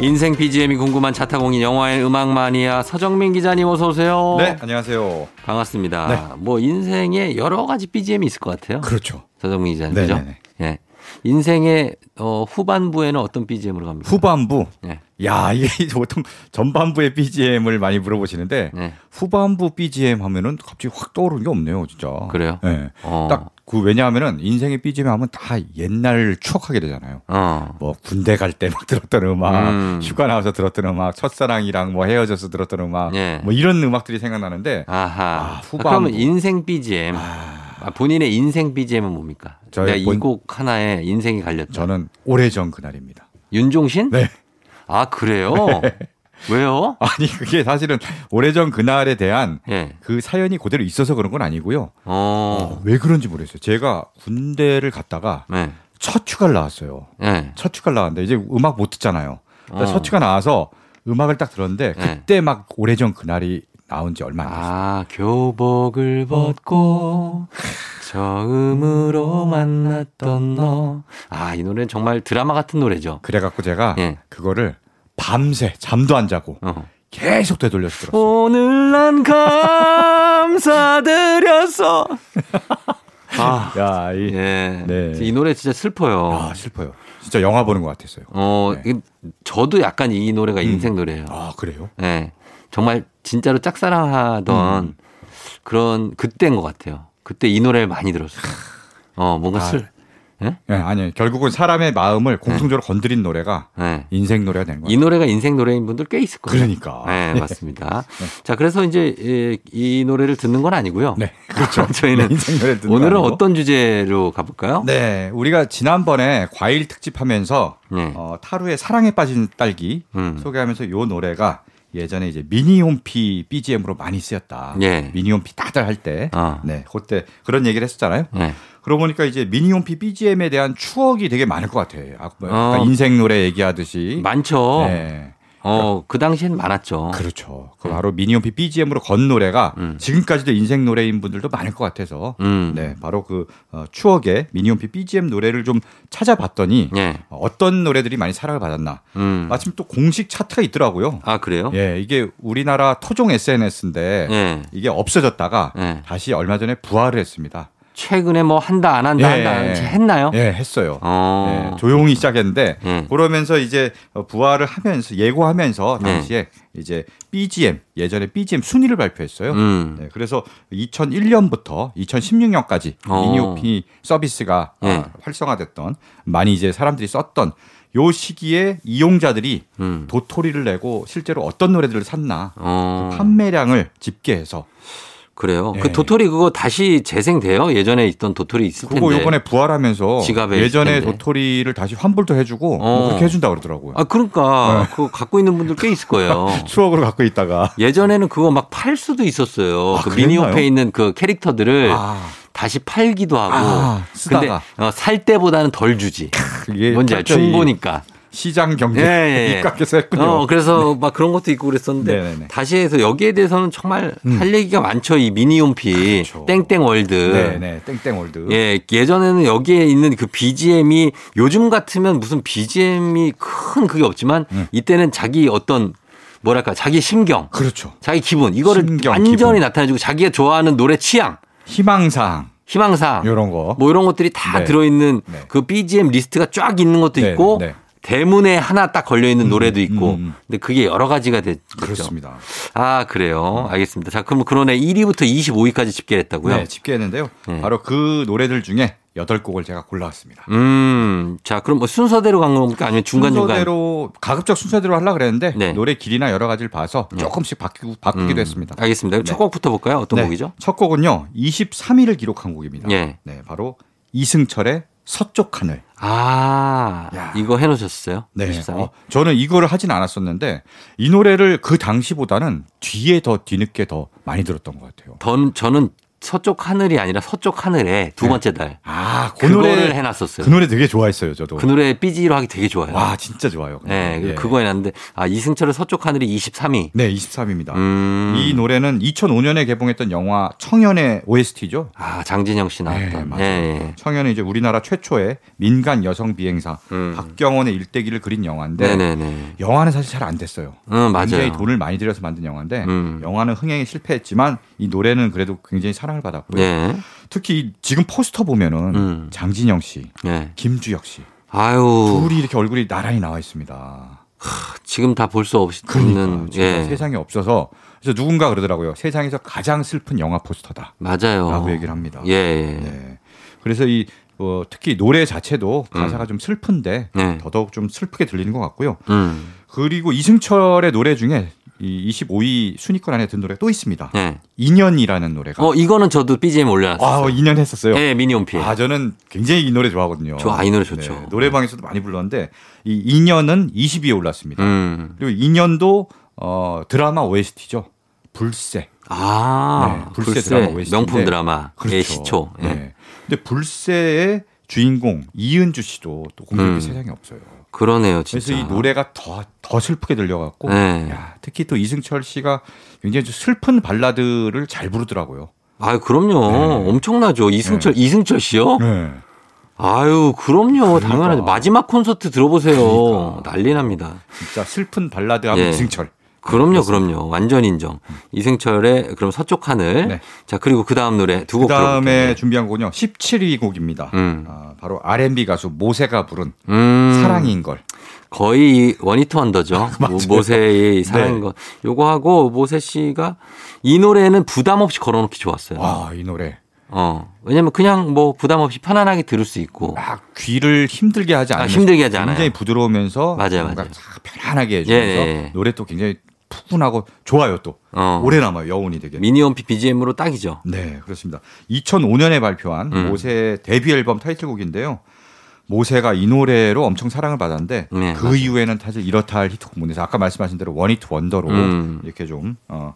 인생 BGM이 궁금한 자타공인 영화의 음악 마니아 서정민 기자님 어서 오세요. 네, 안녕하세요. 반갑습니다. 네. 뭐 인생에 여러 가지 BGM이 있을 것 같아요. 그렇죠. 서정민 기자님 네, 그죠? 네, 네. 예. 인생의 어, 후반부에는 어떤 BGM으로 갑니까? 후반부. 네. 야, 이게 보통 전반부의 BGM을 많이 물어보시는데 네. 후반부 BGM 하면은 갑자기 확 떠오르는 게 없네요, 진짜. 그래요? 네. 어. 딱 그 왜냐하면은 인생의 BGM 하면 다 옛날 추억하게 되잖아요. 어. 뭐 군대 갈 때 막 들었던 음악, 음. 휴가 나와서 들었던 음악, 첫사랑이랑 뭐 헤어져서 들었던 음악, 네. 뭐 이런 음악들이 생각나는데. 아하. 아, 후반부. 그러면 인생 BGM. 아. 아, 본인의 인생 BGM은 뭡니까? 제가 이곡 하나에 인생이 갈렸죠. 저는 오래전 그날입니다. 윤종신? 네. 아 그래요? 네. 왜요? 아니 그게 사실은 오래전 그날에 대한 네. 그 사연이 그대로 있어서 그런 건 아니고요. 어. 어, 왜 그런지 모르겠어요. 제가 군대를 갔다가 네. 첫 휴가를 나왔어요. 네. 첫 휴가를 나왔는데 이제 음악 못 듣잖아요. 어. 첫 휴가 나와서 음악을 딱 들었는데 네. 그때 막 오래전 그날이 나온 지 얼마 안 됐어요. 아, 교복을 벗고 처음으로 만났던 너. 아, 이 노래는 정말 드라마 같은 노래죠. 그래갖고 제가 예. 그거를 밤새 잠도 안 자고 어. 계속 되돌려서 들었어요. 오늘 난 감사드렸어. 아, 야, 이, 예. 네. 이 노래 진짜 슬퍼요. 아, 슬퍼요. 진짜 영화 보는 것 같았어요. 어, 네. 저도 약간 이 노래가 음. 인생 노래예요. 아, 그래요? 네. 정말 진짜로 짝사랑하던 음. 그런 그때인 것 같아요. 그때 이 노래를 많이 들었어요. 어, 뭔가 아, 슬, 예? 네, 아니요. 결국은 사람의 마음을 공통적으로 네. 건드린 노래가 네. 인생 노래가 되는 거예요. 이 노래가 인생 노래인 분들 꽤 있을 거예요. 그러니까. 네, 맞습니다. 네. 자, 그래서 이제 이 노래를 듣는 건 아니고요. 네, 그렇죠. 저희는 네, 인생 노래 듣는 오늘은 어떤 주제로 가볼까요? 네, 우리가 지난번에 과일 특집 하면서 네. 어, 타루의 사랑에 빠진 딸기 음. 소개하면서 이 노래가 예전에 이제 미니홈피 BGM으로 많이 쓰였다. 예. 미니홈피 다들 할 때. 어. 네. 그때 그런 얘기를 했었잖아요. 네. 그러고 보니까 이제 미니홈피 BGM에 대한 추억이 되게 많을 것 같아요. 아까 뭐 어. 인생 노래 얘기하듯이. 많죠. 네. 어, 그 당시엔 많았죠. 그렇죠. 그 바로 미니홈피 BGM으로 건 노래가 음. 지금까지도 인생 노래인 분들도 많을 것 같아서 음. 네, 바로 그 어, 추억의 미니홈피 BGM 노래를 좀 찾아봤더니 네. 어떤 노래들이 많이 사랑을 받았나. 음. 마침 또 공식 차트가 있더라고요. 아, 그래요? 예, 이게 우리나라 토종 SNS인데 네. 이게 없어졌다가 네. 다시 얼마 전에 부활을 했습니다. 최근에 뭐 한다 안 한다 예, 한다 안 했나요? 예, 했어요. 어. 예, 조용히 시작했는데 예. 그러면서 이제 부활을 하면서 예고하면서 네. 당시에 이제 BGM 예전에 BGM 순위를 발표했어요. 음. 네, 그래서 2001년부터 2016년까지 어. 미니오피 서비스가 예. 아, 활성화됐던 많이 이제 사람들이 썼던 요 시기에 이용자들이 음. 도토리를 내고 실제로 어떤 노래들을 샀나 어. 그 판매량을 집계해서 그래요. 네. 그 도토리 그거 다시 재생돼요? 예전에 있던 도토리 있을 텐데. 그거 이번에 부활하면서 지갑에 예전에 도토리를 다시 환불도 해주고 뭐 어. 뭐 그렇게 해준다 그러더라고요. 아 그러니까 네. 그거 갖고 있는 분들 꽤 있을 거예요. 추억으로 갖고 있다가 예전에는 그거 막 팔 수도 있었어요. 아, 그 미니홈피에 있는 그 캐릭터들을 아. 다시 팔기도 하고. 아, 쓰다가. 근데 어, 살 때보다는 덜 주지. 뭔지 알 중고니까. 시장 경제 네, 입각해서 했군요. 어, 그래서 네. 막 그런 것도 있고 그랬었는데 네네네. 다시 해서 여기에 대해서는 정말 음. 할 얘기가 많죠. 이 미니홈피 그렇죠. 땡땡 월드. 네네 땡땡 월드. 예 예전에는 여기에 있는 그 BGM이 요즘 같으면 무슨 BGM이 큰 그게 없지만 음. 이때는 자기 어떤 뭐랄까 자기 심경, 그렇죠. 자기 기분 이거를 심경, 완전히 기분. 나타내주고 자기가 좋아하는 노래 취향, 희망사항. 희망사 이런 거. 뭐 이런 것들이 다 네. 들어있는 네. 그 BGM 리스트가 쫙 있는 것도 네. 있고 네. 대문에 하나 딱 걸려 있는 음, 노래도 있고, 음, 음. 근데 그게 여러 가지가 됐죠. 그렇습니다. 아 그래요. 알겠습니다. 자 그럼 그러네 1위부터 25위까지 집계했다고요? 네, 집계했는데요. 네. 바로 그 노래들 중에 여덟 곡을 제가 골라왔습니다. 음, 자 그럼 뭐 순서대로 간 겁니까 아니면 중간 중간? 순서대로 가급적 순서대로 하려 고 그랬는데 네. 노래 길이나 여러 가지를 봐서 네. 조금씩 바뀌고 바꾸기도 음, 했습니다. 알겠습니다. 네. 첫 곡부터 볼까요? 어떤 네. 곡이죠? 첫 곡은요, 23위를 기록한 곡입니다. 네, 네 바로 이승철의 서쪽 하늘. 아, 야. 이거 해놓으셨어요? 네. 어, 저는 이거를 하진 않았었는데 이 노래를 그 당시보다는 뒤에 더 뒤늦게 더 많이 들었던 것 같아요. 전, 저는 서쪽 하늘이 아니라 서쪽 하늘에 두 네. 번째 달. 아, 그 노래를 해놨었어요. 그 노래 되게 좋아했어요, 저도. 그 노래 삐지로 하기 되게 좋아요. 와, 진짜 좋아요. 네, 예. 그거 해놨는데 아 이승철의 서쪽 하늘이 23위. 네, 23위입니다. 음. 이 노래는 2005년에 개봉했던 영화 청년의 OST죠. 아, 장진영 씨 나왔던. 네, 맞아요. 네. 청년은 이제 우리나라 최초의 민간 여성 비행사 음. 박경원의 일대기를 그린 영화인데 네네네. 영화는 사실 잘 안 됐어요. 음, 맞아요. 굉장히 돈을 많이 들여서 만든 영화인데 음. 영화는 흥행에 실패했지만 이 노래는 그래도 굉장히 사랑 을 받았고요. 네. 특히 지금 포스터 보면은 음. 장진영 씨, 네. 김주혁 씨, 아유 둘이 이렇게 얼굴이 나란히 나와 있습니다. 하, 지금 다 볼 수 없는 그러니까, 예. 세상에 없어서 그래서 누군가 그러더라고요. 세상에서 가장 슬픈 영화 포스터다. 맞아요. 라고 얘기를 합니다. 예. 네. 그래서 이 어, 특히 노래 자체도 가사가 음. 좀 슬픈데 네. 더더욱 좀 슬프게 들리는 것 같고요. 음. 그리고 이승철의 노래 중에 이 25위 순위권 안에 든 노래 또 있습니다. 네. 2년이라는 노래가. 어, 이거는 저도 BGM 올려놨어요. 아, 2년 했었어요. 네, 미니홈피. 아, 저는 굉장히 이 노래 좋아하거든요. 좋아, 이 노래 좋죠. 네, 노래방에서도 많이 불렀는데 이 2년은 20위에 올랐습니다. 음. 그리고 2년도 어, 드라마 OST죠. 불새. 아, 네, 불새, 불새, 드라마 OST. 명품 드라마. 그렇죠. 예, 시초. 네. 네. 근데 불새의 주인공 이은주 씨도 또 공격이 음. 세상에 없어요. 그러네요, 진짜. 그래서 이 노래가 더, 더 슬프게 들려갖고, 네. 야, 특히 또 이승철 씨가 굉장히 슬픈 발라드를 잘 부르더라고요. 아, 그럼요. 네. 엄청나죠. 이승철 네. 이승철 씨요? 네. 아유, 그럼요. 그러니까. 당연하죠. 마지막 콘서트 들어보세요. 그러니까. 난리 납니다. 진짜 슬픈 발라드 하면 예. 이승철. 그럼요, 그럼요. 완전 인정. 이승철의 그럼 서쪽 하늘. 네. 자, 그리고 그 다음 노래 두 곡. 그 다음에 준비한 곡은요. 17위 곡입니다. 음. 아, 바로 R&B 가수 모세가 부른 음. 사랑인 걸. 거의 원히트 원더죠. 모세의 사랑인 네. 것. 요거 하고 모세 씨가 이 노래는 부담 없이 걸어놓기 좋았어요. 아, 이 노래. 어. 왜냐면 그냥 뭐 부담 없이 편안하게 들을 수 있고. 막 귀를 힘들게 하지 않아요. 아, 힘들게 하지 않아요. 굉장히 부드러우면서 맞아요, 맞아요. 편안하게 해주면서 예, 예. 노래 또 굉장히 푸근하고 좋아요 또 어. 오래 남아요 여운이 되게 미니홈피 BGM으로 딱이죠. 네 그렇습니다. 2005년에 발표한 음. 모세 데뷔 앨범 타이틀곡인데요. 모세가 이 노래로 엄청 사랑을 받았는데 네, 그 맞아요. 이후에는 사실 이렇다 할 히트곡 못 내서 아까 말씀하신 대로 one-hit wonder로 음. 이렇게 좀 어,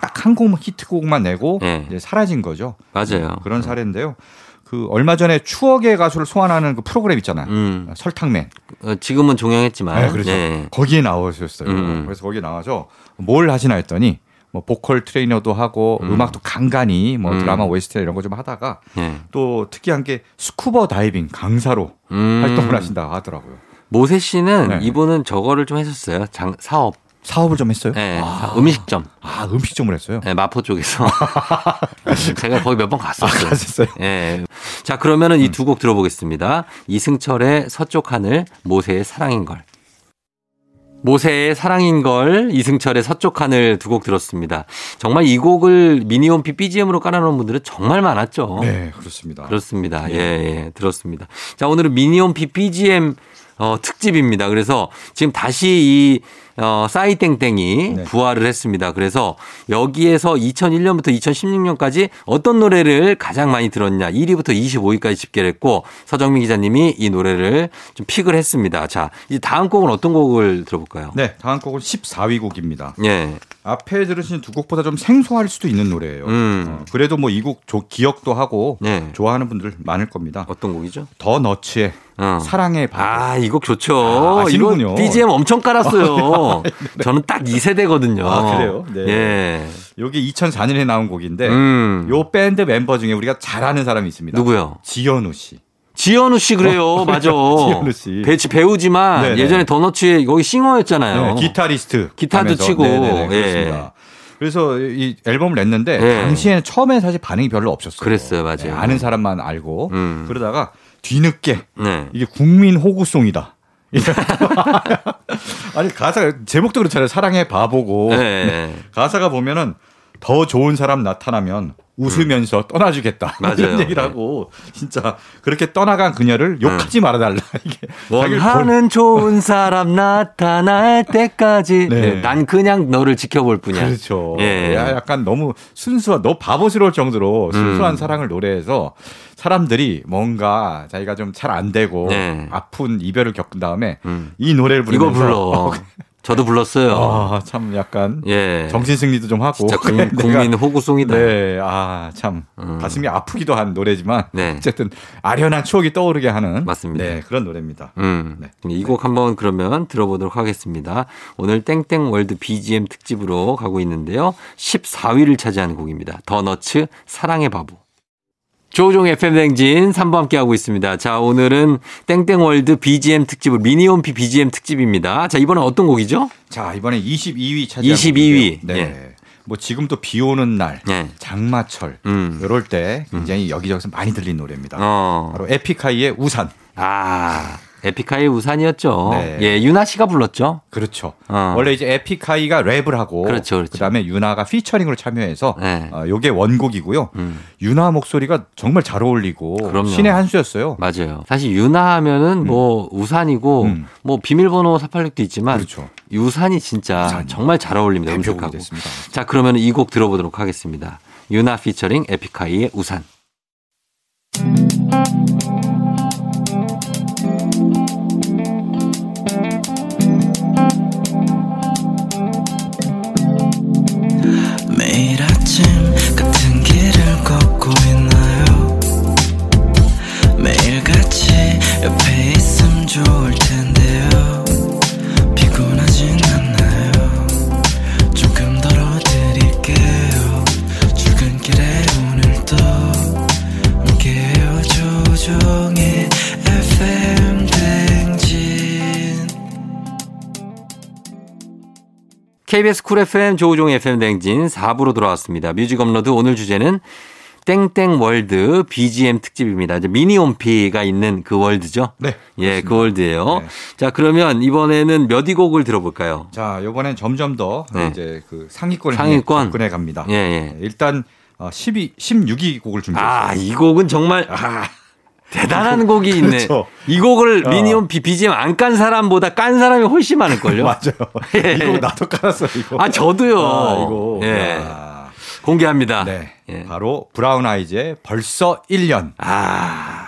딱한 곡만 히트곡만 내고 네. 이제 사라진 거죠. 맞아요. 그런 네. 사례인데요. 그 얼마 전에 추억의 가수를 소환하는 그 프로그램 있잖아요. 음. 설탕맨. 어, 지금은 종영했지만. 네, 그렇죠. 네. 거기에 나오셨어요. 음. 그래서 거기에 나와서 뭘 하시나 했더니 뭐 보컬 트레이너도 하고 음. 음악도 간간히 뭐 음. 드라마 OST 이런 거 좀 하다가 네. 또 특이한 게 스쿠버 다이빙 강사로 음. 활동을 하신다 하더라고요. 모세 씨는 네. 이분은 저거를 좀 했었어요. 장, 사업. 사업을 좀 했어요? 네. 아. 음식점. 아, 음식점을 했어요? 네, 마포 쪽에서. 제가 거기 몇 번 갔었어요. 아, 갔었어요? 네. 자, 그러면은 음. 이두 곡 들어보겠습니다. 이승철의 서쪽 하늘, 모세의 사랑인 걸. 모세의 사랑인 걸, 이승철의 서쪽 하늘 두 곡 들었습니다. 정말 이 곡을 미니홈피 BGM으로 깔아놓은 분들은 정말 많았죠. 네, 그렇습니다. 그렇습니다. 네. 예, 예, 들었습니다. 자, 오늘은 미니홈피 BGM 어, 특집입니다. 그래서 지금 다시 이 어, 싸이땡땡이 네. 부활을 했습니다. 그래서 여기에서 2001년부터 2016년까지 어떤 노래를 가장 많이 들었냐 1위부터 25위까지 집계를 했고 서정민 기자님이 이 노래를 좀 픽을 했습니다. 자, 이제 다음 곡은 어떤 곡을 들어볼까요? 네, 다음 곡은 14위 곡입니다. 예. 앞에 들으신 두 곡보다 좀 생소할 수도 있는 노래예요. 음. 어, 그래도 뭐 이 곡 기억도 하고 네. 좋아하는 분들 많을 겁니다. 어떤 곡이죠? 더 너츠의 어. 사랑의 바 아, 이 곡 좋죠. 아, 이거 BGM 엄청 깔았어요. 네. 저는 딱 2세대거든요. 아, 그래요? 네. 예. 여기 2004년에 나온 곡인데 음. 요 밴드 멤버 중에 우리가 잘 아는 사람이 있습니다. 누구요? 지현우 씨. 지현우 씨 그래요. 맞아. 지현우 씨. 배, 배우지만 네네. 예전에 더너츠의 거기 싱어였잖아요. 네, 기타리스트. 기타도 하면서. 치고. 네네네, 그렇습니다. 예. 그래서 이 앨범을 냈는데 네. 당시에는 처음에 사실 반응이 별로 없었어요. 그랬어요, 맞아요. 네, 아는 사람만 알고 음. 그러다가 뒤늦게 네. 이게 국민 호구송이다. 아니 가사 제목도 그렇잖아요. 사랑의 바보고 네. 가사가 보면은 더 좋은 사람 나타나면 웃으면서 음. 떠나주겠다. 맞아요. 이런 얘기를 하고 진짜 그렇게 떠나간 그녀를 욕하지 음. 말아달라. 이게 원하는 좋은 사람 나타날 때까지 네. 네. 난 그냥 너를 지켜볼 뿐이야. 그렇죠. 예. 약간 너무 순수한 너 바보스러울 정도로 순수한 음. 사랑을 노래해서 사람들이 뭔가 자기가 좀 잘 안 되고 네. 아픈 이별을 겪은 다음에 음. 이 노래를 부르면서 이거 불러. 저도 불렀어요. 아, 참 약간 예. 정신 승리도 좀 하고. 진짜 국, 국민 호구송이다. 네, 아, 참 음. 가슴이 아프기도 한 노래지만 네. 어쨌든 아련한 추억이 떠오르게 하는 맞습니다. 네, 그런 노래입니다. 음. 네. 이곡 한번 그러면 들어보도록 하겠습니다. 오늘 땡땡 월드 BGM 특집으로 가고 있는데요. 14위를 차지하는 곡입니다. 더 너츠 사랑의 바보. 조우종 FM 댕진 3부 함께 하고 있습니다. 자, 오늘은 땡땡월드 BGM 특집을 미니홈피 BGM 특집입니다. 자, 이번엔 어떤 곡이죠? 자, 이번에 22위 차지한 22위. 네. 예. 뭐 지금 또 비 오는 날, 네. 장마철 음. 이럴 때 굉장히 음. 여기저기서 많이 들린 노래입니다. 어. 바로 에픽하이의 우산. 아. 에픽하이 우산이었죠. 네. 예, 윤하 씨가 불렀죠. 그렇죠. 어. 원래 이제 에픽하이가 랩을 하고 그렇죠, 그렇죠. 그다음에 윤하가 피처링으로 참여해서 네. 어, 요게 원곡이고요. 음. 윤하 목소리가 정말 잘 어울리고 그럼요. 신의 한 수였어요. 맞아요. 사실 윤하 하면은 음. 뭐 우산이고 음. 뭐 비밀번호 486도 있지만 그렇죠. 우산이 진짜 우산이. 정말 잘 어울립니다. 음색하고. 자, 그러면 이 곡 들어보도록 하겠습니다. 유나 피처링 에픽하이의 우산. KBS Cool FM 조우종 FM 댕진 4부로 돌아왔습니다. music 업로드 오늘 주제는 땡땡 월드 BGM 특집입니다. 이제 미니홈피가 있는 그 월드죠? 네. 예, 그 월드예요. 네. 자, 그러면 이번에는 몇위 곡을 들어볼까요? 자, 이번엔 점점 더 네. 이제 그 상위권을 상위권 접근해 갑니다. 예, 예. 일단 12, 어, 16위 곡을 준비했어요. 아, 이 곡은 정말 아. 대단한 곡이 있네. 그렇죠. 이 곡을 어. 미니홈 BGM 안 깐 사람보다 깐 사람이 훨씬 많을걸요? 맞아요. 예. 이거 나도 깔았어, 이거. 아, 저도요. 아, 이거. 예. 야. 공개합니다. 네. 예. 바로 브라운 아이즈의 벌써 1년. 아.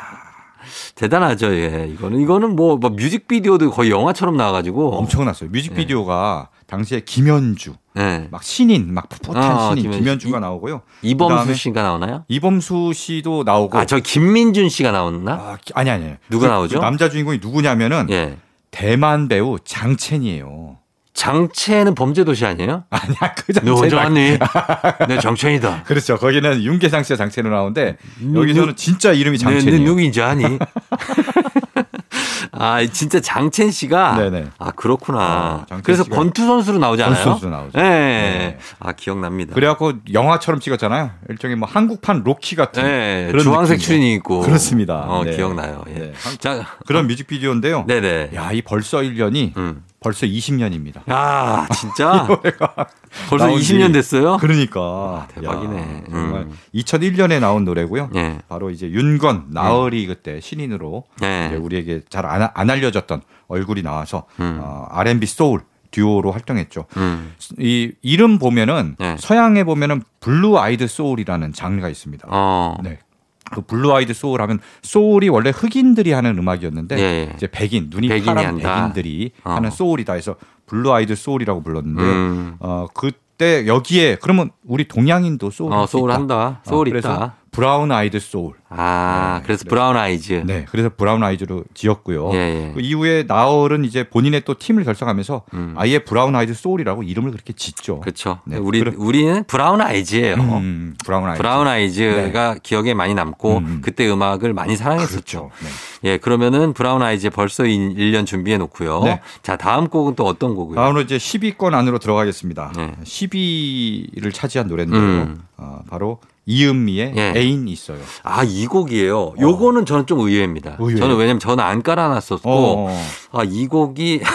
대단하죠, 예. 이거는, 이거는 뭐, 뭐 뮤직비디오도 거의 영화처럼 나와가지고. 엄청났어요. 뮤직비디오가 예. 당시에 김현주, 네. 막 신인, 막 풋풋한 아, 신인 김현주. 김현주 가 나오고요. 이범수 씨가 나오나요? 이범수 씨도 나오고. 아, 저 김민준 씨가 나왔나? 아, 아니, 아니. 누가 그, 나오죠? 그 남자 주인공이 누구냐면은 예. 대만 배우 장첸이에요. 장첸은 범죄도시 아니에요? 아니야 그 장첸. 너 언제 왔니? 내 장첸이다. 그렇죠. 거기는 윤계상 씨가 장첸으로 나오는데 여기서는 진짜 이름이 장첸이에요. 누구인지 아니? 아, 진짜 장첸 씨가 네네. 아 그렇구나. 어, 그래서 권투 선수로 나오잖아요. 권투 선수 나오죠. 네. 네. 아 기억납니다. 그래갖고 영화처럼 찍었잖아요. 일종의 뭐 한국판 로키 같은 네. 그런 주황색 추린이 있고 그렇습니다. 어, 네. 기억나요. 예. 네. 자 그런 뮤직비디오인데요. 네네. 야이 벌써 1년이 음. 벌써 20년입니다. 아, 진짜? 벌써 20년 됐어요? 그러니까. 아, 대박이네. 야, 정말 음. 2001년에 나온 노래고요. 네. 바로 이제 윤건, 나얼이 네. 그때 신인으로 네. 우리에게 잘안 알려졌던 얼굴이 나와서 음. 어, R&B soul 듀오로 활동했죠. 음. 이 이름 보면은 네. 서양에 보면은 blue-eyed soul이라는 장르가 있습니다. 어. 네. 그 blue eyed soul 하면 소울이 원래 흑인들이 하는 음악이었는데 예, 예. 이제 백인 눈이 파란 한다. 백인들이 어. 하는 소울이다 해서 blue eyed soul이라고 불렀는데 음. 어 그때 여기에 그러면 우리 동양인도 소울 어, 소울 한다. 소울 어, 있다. 브라운 아이드 소울. 아, 네, 그래서 브라운 아이즈. 네, 그래서 브라운 아이즈로 지었고요. 예, 예. 그 이후에 나얼은 이제 본인의 또 팀을 결성하면서 음. 아예 브라운 아이즈 소울이라고 이름을 그렇게 짓죠. 그렇죠. 네, 우리 그래. 우리는 브라운 아이즈예요. 음, 브라운 아이즈. 브라운 아이즈가 네. 기억에 많이 남고 음. 그때 음악을 많이 사랑했었죠. 그렇죠. 네. 예, 그러면은 브라운 아이즈 벌써 1년 준비해 놓고요. 네. 자, 다음 곡은 또 어떤 곡이에요? 다음으로 이제 10위권 안으로 들어가겠습니다. 10위를 차지 한 노래인데요. 음. 어, 바로 이은미의 예. 애인 있어요. 아, 이 곡이에요. 어. 요거는 저는 좀 의외입니다. 의외. 저는 왜냐면 저는 안 깔아놨었고, 어. 아, 이 곡이.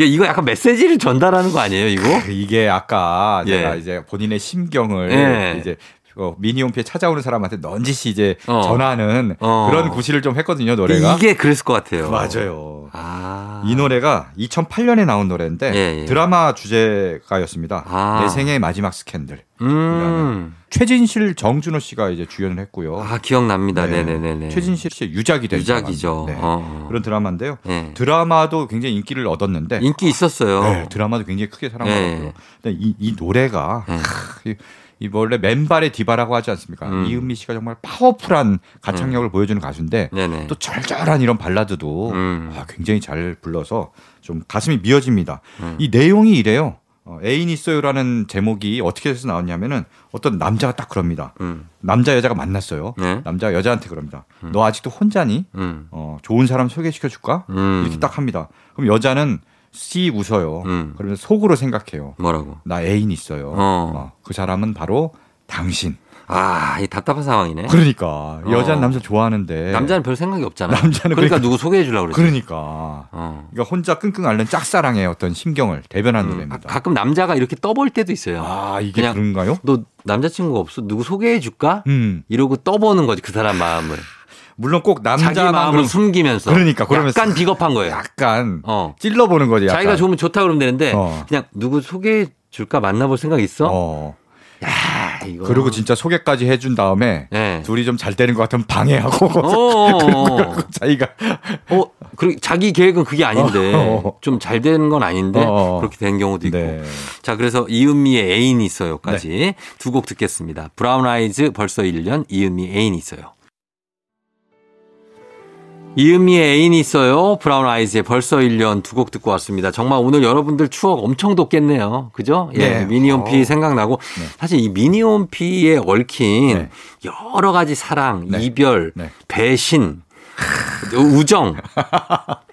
이거 약간 메시지를 전달하는 거 아니에요, 이거? 이게 아까 예. 제가 이제 본인의 심경을 예. 이제 어, 미니홈피에 찾아오는 사람한테 넌지시 이제 어. 전하는 어. 그런 구실을 좀 했거든요 노래가. 이게 그랬을 것 같아요. 맞아요. 아. 이 노래가 2008년에 나온 노래인데 예, 예. 드라마 주제가였습니다. 아. 내 생의 마지막 스캔들. 음. 최진실, 정준호 씨가 이제 주연을 했고요. 아 기억납니다. 네. 네네네. 최진실 씨의 유작이 된 유작이죠. 네. 어. 그런 드라마인데요. 네. 드라마도 굉장히 인기를 얻었는데 인기 있었어요. 네, 드라마도 굉장히 크게 사랑받았고요. 네. 근데 이, 이 노래가 네. 하, 이 원래 맨발의 디바라고 하지 않습니까? 음. 이은미 씨가 정말 파워풀한 가창력을 음. 보여주는 가수인데 네네. 또 절절한 이런 발라드도 음. 아, 굉장히 잘 불러서 좀 가슴이 미어집니다. 음. 이 내용이 이래요. 어, 애인 있어요라는 제목이 어떻게 해서 나왔냐면은 어떤 남자가 딱 그럽니다. 음. 남자 여자가 만났어요. 네? 남자 여자한테 그럽니다. 음. 너 아직도 혼자니? 어, 좋은 사람 소개시켜 줄까? 이렇게 딱 합니다. 그럼 여자는 씨 웃어요. 음. 그러면 속으로 생각해요. 뭐라고? 나 애인 있어요. 어. 어, 그 사람은 바로 당신. 아, 이 답답한 상황이네. 그러니까 어. 여자는 남자 좋아하는데 남자는 별 생각이 없잖아. 남자는 그러니까, 그러니까 누구 소개해 주려고 그러지. 그러니까. 어. 그러니까 혼자 끙끙 앓는 짝사랑의 어떤 심경을 대변한 음, 노래입니다. 가끔 남자가 이렇게 떠볼 때도 있어요. 아, 이게 그런가요? 너 남자친구가 없어? 누구 소개해 줄까? 음. 이러고 떠보는 거지 그 사람 마음을. 물론 꼭 남자 자기 마음을 숨기면서 그러니까 그러면 약간 비겁한 거예요. 약간 어. 찔러보는 거지. 약간. 자기가 좋으면 좋다 그러면 되는데 어. 그냥 누구 소개해 줄까 만나볼 생각 있어? 어. 야, 이거. 그리고 진짜 소개까지 해준 다음에 네. 둘이 좀 잘 되는 것 같으면 방해하고 어, 어. 자기가 어 그리고 자기 계획은 그게 아닌데 어. 좀잘 되는 건 아닌데 그렇게 된 경우도 있고 네. 자 그래서 이은미의 애인이 있어요까지 네. 두곡 듣겠습니다 브라운 아이즈 벌써 1년 이은미 애인이 있어요 이은미의 애인이 있어요. 브라운 아이즈의 벌써 1년 두 곡 듣고 왔습니다. 정말 오늘 여러분들 추억 엄청 돋겠네요. 그죠? 예. 네. 미니홈피 어. 생각나고 네. 사실 이 미니홈피에 얽힌 네. 여러 가지 사랑, 네. 이별, 네. 배신, 우정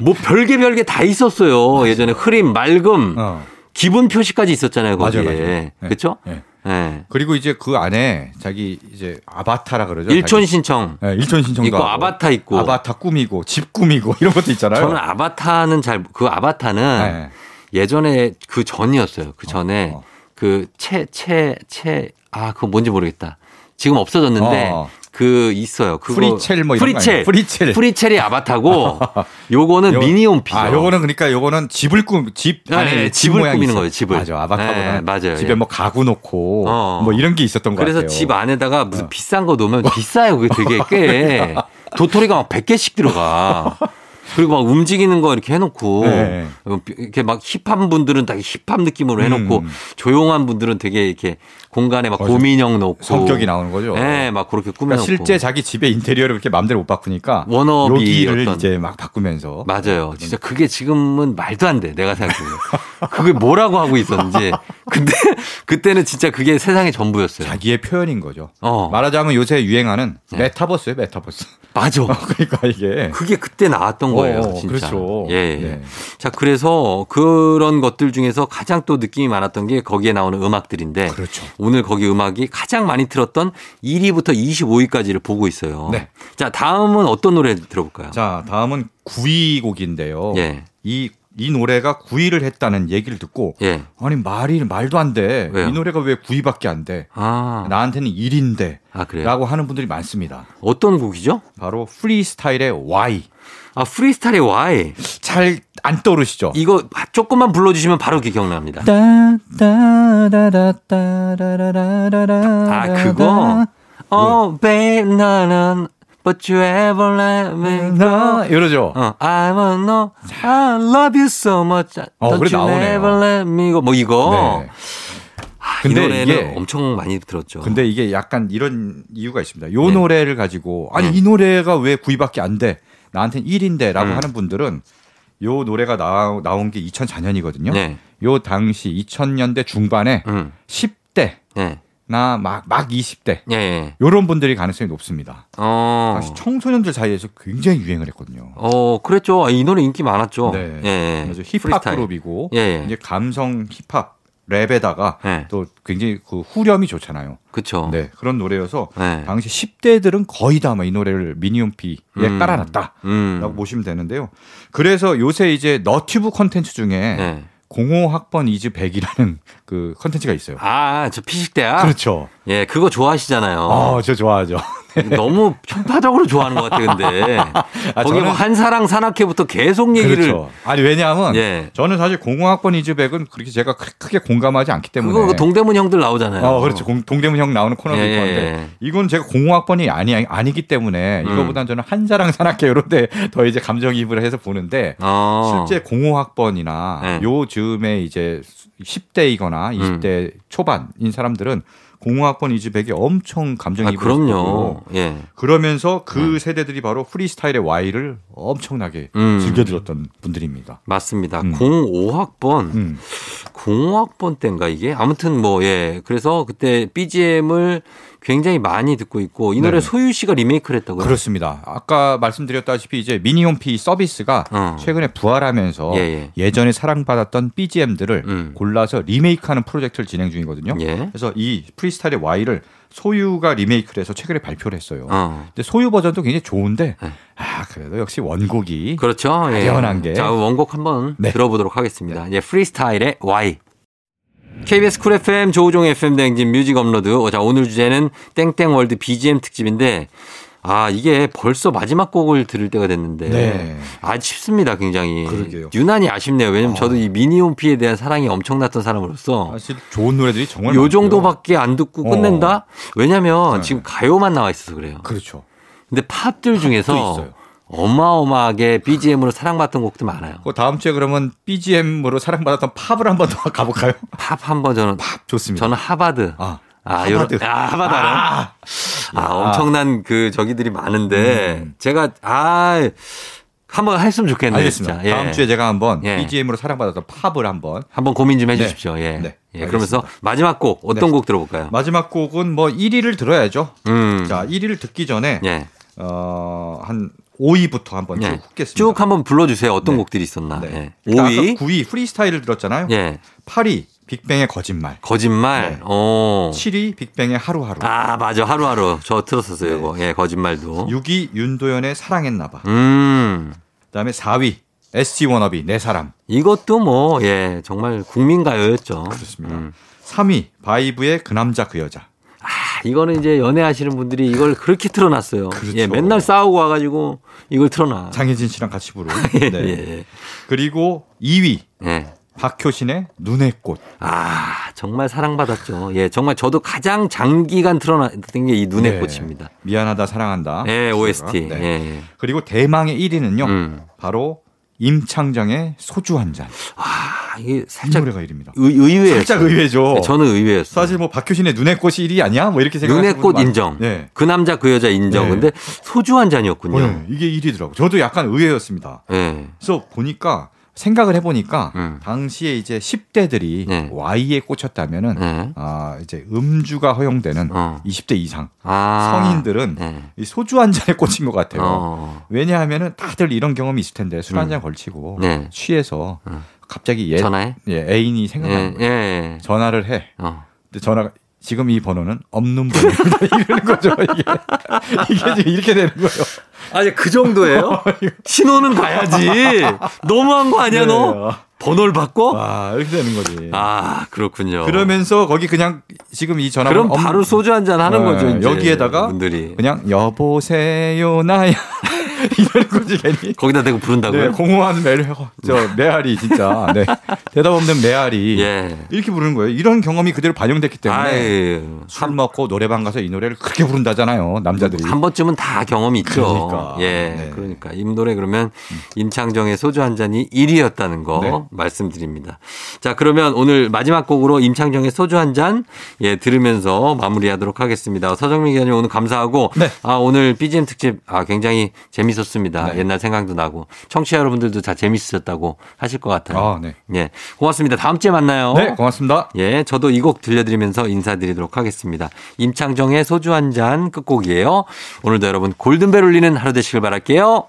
뭐 별게 별게 다 있었어요. 예전에 흐림, 맑음. 어. 기분 표시까지 있었잖아요, 거기에. 맞아요, 맞아요. 네. 그렇죠? 네. 네. 그리고 이제 그 안에 자기 이제 아바타라 그러죠. 일촌 신청. 네, 일촌 신청도 있고 아바타 있고 아바타 꾸미고 집 꾸미고 이런 것도 있잖아요. 저는 아바타는 잘 그 아바타는 네. 예전에 그 전이었어요. 그 전에 어, 어. 그채 채 채 아 그거 뭔지 모르겠다. 지금 없어졌는데 어. 그 있어요. 그거 프리챌 뭐 이런 프리챌. 프리챌. 프리챌이 아바타고 요거는 요, 미니홈피죠. 아, 요거는 그러니까 요거는 집을 꾸집 네, 안에 네, 집을 꾸미는 있어요. 거예요. 집을. 맞아. 아바타보다 네, 맞아요. 집에 예. 뭐 가구 놓고 어. 뭐 이런 게 있었던 거 같아요. 그래서 집 안에다가 무슨 어. 비싼 거 놓으면 비싸요. 그게 되게 꽤 도토리가 막 100개씩 들어가. 그리고 막 움직이는 거 이렇게 해놓고 네. 이렇게 막 힙한 분들은 다 힙한 느낌으로 해놓고 음. 조용한 분들은 되게 이렇게 공간에 막 고민형 놓고 성격이 나오는 거죠. 네, 막 그렇게 꾸며놓고 그러니까 실제 자기 집의 인테리어를 그렇게 마음대로 못 바꾸니까 원업이 여기를 이제 막 바꾸면서 맞아요. 진짜 그게 지금은 말도 안 돼. 내가 생각해도 그게 뭐라고 하고 있었는지 근데 그때는 진짜 그게 세상의 전부였어요. 자기의 표현인 거죠. 어. 말하자면 요새 유행하는 네. 메타버스예요, 메타버스. 맞아. 그러니까 이게 그게 그때 나왔던 어, 거예요, 어, 진짜. 그렇죠. 예. 네. 자, 그래서 그런 것들 중에서 가장 또 느낌이 많았던 게 거기에 나오는 음악들인데 그렇죠. 오늘 거기 음악이 가장 많이 틀었던 1위부터 25위까지를 보고 있어요. 네. 자, 다음은 어떤 노래 들어볼까요? 자, 다음은 9위 곡인데요. 예. 이 이 노래가 9위를 했다는 얘기를 듣고 예. 아니 말이 말도 안 돼. 왜요? 이 노래가 왜 9위밖에 안 돼? 아. 나한테는 1인데. 아, 라고 하는 분들이 많습니다. 어떤 곡이죠? 바로 프리스타일의 Y. 아, 프리스타일의 Y. 잘 안 떠오르시죠? 이거 조금만 불러 주시면 바로 기억납니다. 아, 그거? 어, 베 나는 But you ever let me go. 이러죠. 어, I wanna know. I love you so much. 어, Don't 그래 you 나오네요. never let me go. 뭐 이거. 네. 아, 근데 이 노래는 이게, 엄청 많이 들었죠. 근데 이게 약간 이런 이유가 있습니다. 요 네. 노래를 가지고 아니 네. 이 노래가 왜 9위밖에 안 돼? 나한테는 1인데라고 음. 하는 분들은 요 노래가 나, 나온 게 2004년이거든요. 네. 요 당시 2000년대 중반에 음. 10대 네. 나 막 막 20대 예, 예. 이런 분들이 가능성이 높습니다. 어. 당시 청소년들 사이에서 굉장히 유행을 했거든요. 어, 그랬죠. 이 노래 인기 많았죠. 네, 예, 예. 힙합 그룹이고 예, 예, 이제 감성 힙합 랩에다가 예. 또 굉장히 그 후렴이 좋잖아요. 그렇죠. 네, 그런 노래여서 네. 당시 10대들은 거의 다 이 노래를 미니홈피에 음. 깔아놨다라고 음. 보시면 되는데요. 그래서 요새 이제 너튜브 컨텐츠 중에 네. 05학번 is back이라는 그 컨텐츠가 있어요. 아, 저 피식대학? 그렇죠. 예, 그거 좋아하시잖아요. 어, 저 좋아하죠. 너무 편파적으로 좋아하는 것 같아요, 근데. 아, 거기 뭐 한사랑 산악회부터 계속 얘기를. 그렇죠. 아니, 왜냐하면 예. 저는 사실 공오학번 is back은 그렇게 제가 크게 공감하지 않기 때문에. 그거 그 동대문 형들 나오잖아요. 어, 그렇죠. 공, 동대문 형 나오는 코너도 예. 있는데 예. 이건 제가 공오학번이 아니, 아니기 때문에 음. 이거보다는 저는 한사랑 산악회 이런 데 더 이제 감정이입을 해서 보는데 어. 실제 공오학번이나 예. 요 즈음에 이제 10대이거나 20대 음. 초반인 사람들은 공학번 이즈백이 엄청 감정이입을 아, 그럼요. 예. 그러면서 그 음. 세대들이 바로 프리스타일의 Y를 엄청나게 음. 즐겨 들었던 분들입니다. 맞습니다. 음. 05학번 음. 05학번 때인가 이게 아무튼 뭐 예. 그래서 그때 BGM을 굉장히 많이 듣고 있고 이 노래 네. 소유 씨가 리메이크를 했다고요? 그렇습니다. 아까 말씀드렸다시피 이제 미니홈피 서비스가 어. 최근에 부활하면서 예, 전에 사랑받았던 BGM들을 음. 골라서 리메이크하는 프로젝트를 진행 중이거든요. 예. 그래서 이 프리스타일의 Y를 소유가 리메이크를 해서 최근에 발표를 했어요. 어. 근데 소유 버전도 굉장히 좋은데 네. 아 그래도 역시 원곡이 그렇죠. 예. 게. 자 원곡 한번 네. 들어보도록 하겠습니다. 네. 예, 프리스타일의 Y. KBS 쿨 FM 조우종 FM 대행진 뮤직 업로드. 자, 오늘 주제는 땡땡월드 BGM 특집인데 아, 이게 벌써 마지막 곡을 들을 때가 됐는데. 네. 아쉽습니다, 굉장히. 그러게요. 유난히 아쉽네요. 왜냐면 어. 저도 이 미니홈피에 대한 사랑이 엄청났던 사람으로서. 사실 좋은 노래들이 정말. 요 정도밖에 안 듣고 끝낸다? 어. 왜냐면 네. 지금 가요만 나와 있어서 그래요. 그렇죠. 근데 팝들 중에서 어 마어마하게 BGM으로 사랑받던 곡도 많아요. 그 다음 주에 그러면 BGM으로 사랑받았던 팝을 한번 더 가볼까요? 팝 한번 저는 팝 좋습니다. 저는 하바드. 아, 아, 하바드. 아, 하바드 아, 아, 엄청난 그 저기들이 많은데 음. 제가 아 한번 했으면 좋겠네요. 알겠습니다. 예. 다음 주에 제가 한번 예. BGM으로 사랑받았던 팝을 한번 한번 고민 좀 해주십시오. 네. 예. 네. 예. 그러면서 마지막 곡 어떤 네. 곡 들어볼까요? 마지막 곡은 뭐 1위를 들어야죠. 음. 자, 1위를 듣기 전에 예. 어, 한 5위부터 한번 네. 쭉 훑겠습니다. 쭉 한번 불러주세요. 어떤 네. 곡들이 있었나. 네. 네. 5위. 9위 프리스타일을 들었잖아요. 예. 8위 빅뱅의 거짓말. 거짓말. 네. 오. 7위 빅뱅의 하루하루. 아 맞아 하루하루 저 들었었어요 네. 이거. 예 거짓말도. 6위 윤도현의 사랑했나봐. 음. 그다음에 4위 SG 워너비 내 사람. 이것도 뭐 예 정말 국민 가요였죠. 그렇습니다. 음. 3위 바이브의 그 남자 그 여자. 아 이거는 이제 연애하시는 분들이 이걸 그렇게 틀어놨어요. 그렇죠. 예 맨날 싸우고 와가지고 이걸 틀어놔. 장혜진 씨랑 같이 부른. 예, 네. 예. 그리고 2위. 예. 박효신의 눈의 꽃. 아, 정말 사랑받았죠. 예, 정말 저도 가장 장기간 틀어놨던 게 이 눈의 네. 꽃입니다. 미안하다, 사랑한다. 예, OST. 네. 예. 그리고 대망의 1위는요. 음. 바로 임창정의 소주 한 잔. 아, 이게 살짝 노래가 이릅니다. 의, 외 살짝 의외죠. 네, 저는 의외였어요. 사실 뭐 박효신의 눈의 꽃이 1위 아니야? 뭐 이렇게 생각 눈의 꽃 인정. 네. 그 남자 그 여자 인정. 네. 근데 소주 한 잔이었군요. 네, 이게 1위더라고. 저도 약간 의외였습니다. 네. 그래서 보니까 생각을 해보니까 음. 당시에 이제 10대들이 네. Y에 꽂혔다면은 네. 아 이제 음주가 허용되는 어. 20대 이상 아. 성인들은 네. 이 소주 한 잔에 꽂힌 것 같아요. 어. 왜냐하면은 다들 이런 경험이 있을 텐데 술 한잔 음. 걸치고 네. 취해서 음. 갑자기 예, 전화해? 예, 애인이 생각나는 예, 예, 전화를 해. 어. 근데 전화가 지금 이 번호는 없는 번호입니다. 이러는 거죠. 이게 이게 지금 이렇게 되는 거예요. 아니 그 정도예요? 신호는 가야지. 너무한 거 아니야 네. 너? 번호를 바꿔? 아 이렇게 되는 거지. 아 그렇군요. 그러면서 거기 그냥 지금 이 전화 그럼 바로 소주 한 잔 하는 네. 거죠. 이제 여기에다가 분들이 그냥 여보세요 나야 이러는 거지 괜히. 거기다 대고 부른다고요? 네, 공허한 메, 저 메아리 진짜. 네. 대답 없는 메아리. 예. 이렇게 부르는 거예요. 이런 경험이 그대로 반영됐기 때문에. 술 먹고 노래방 가서 이 노래를 그렇게 부른다잖아요. 남자들이. 한 번쯤은 다 경험이 있죠. 그러니까. 예. 네. 그러니까 이 노래 그러면 임창정의 소주 한 잔이 1위였다는 거 네. 말씀드립니다. 자, 그러면 오늘 마지막 곡으로 임창정의 소주 한 잔 예, 들으면서 마무리하도록 하겠습니다. 서정민 기자님 오늘 감사하고 네. 아, 오늘 BGM 특집 아, 굉장히 재밌 재밌었습니다. 네. 옛날 생각도 나고 청취자 여러분들도 다 재밌으셨다고 하실 것 같아요. 아, 네. 예, 고맙습니다. 다음 주에 만나요. 네, 고맙습니다. 예, 저도 이 곡 들려드리면서 인사드리도록 하겠습니다. 임창정의 소주 한 잔 끝곡이에요. 오늘도 여러분 골든벨 울리는 하루 되시길 바랄게요.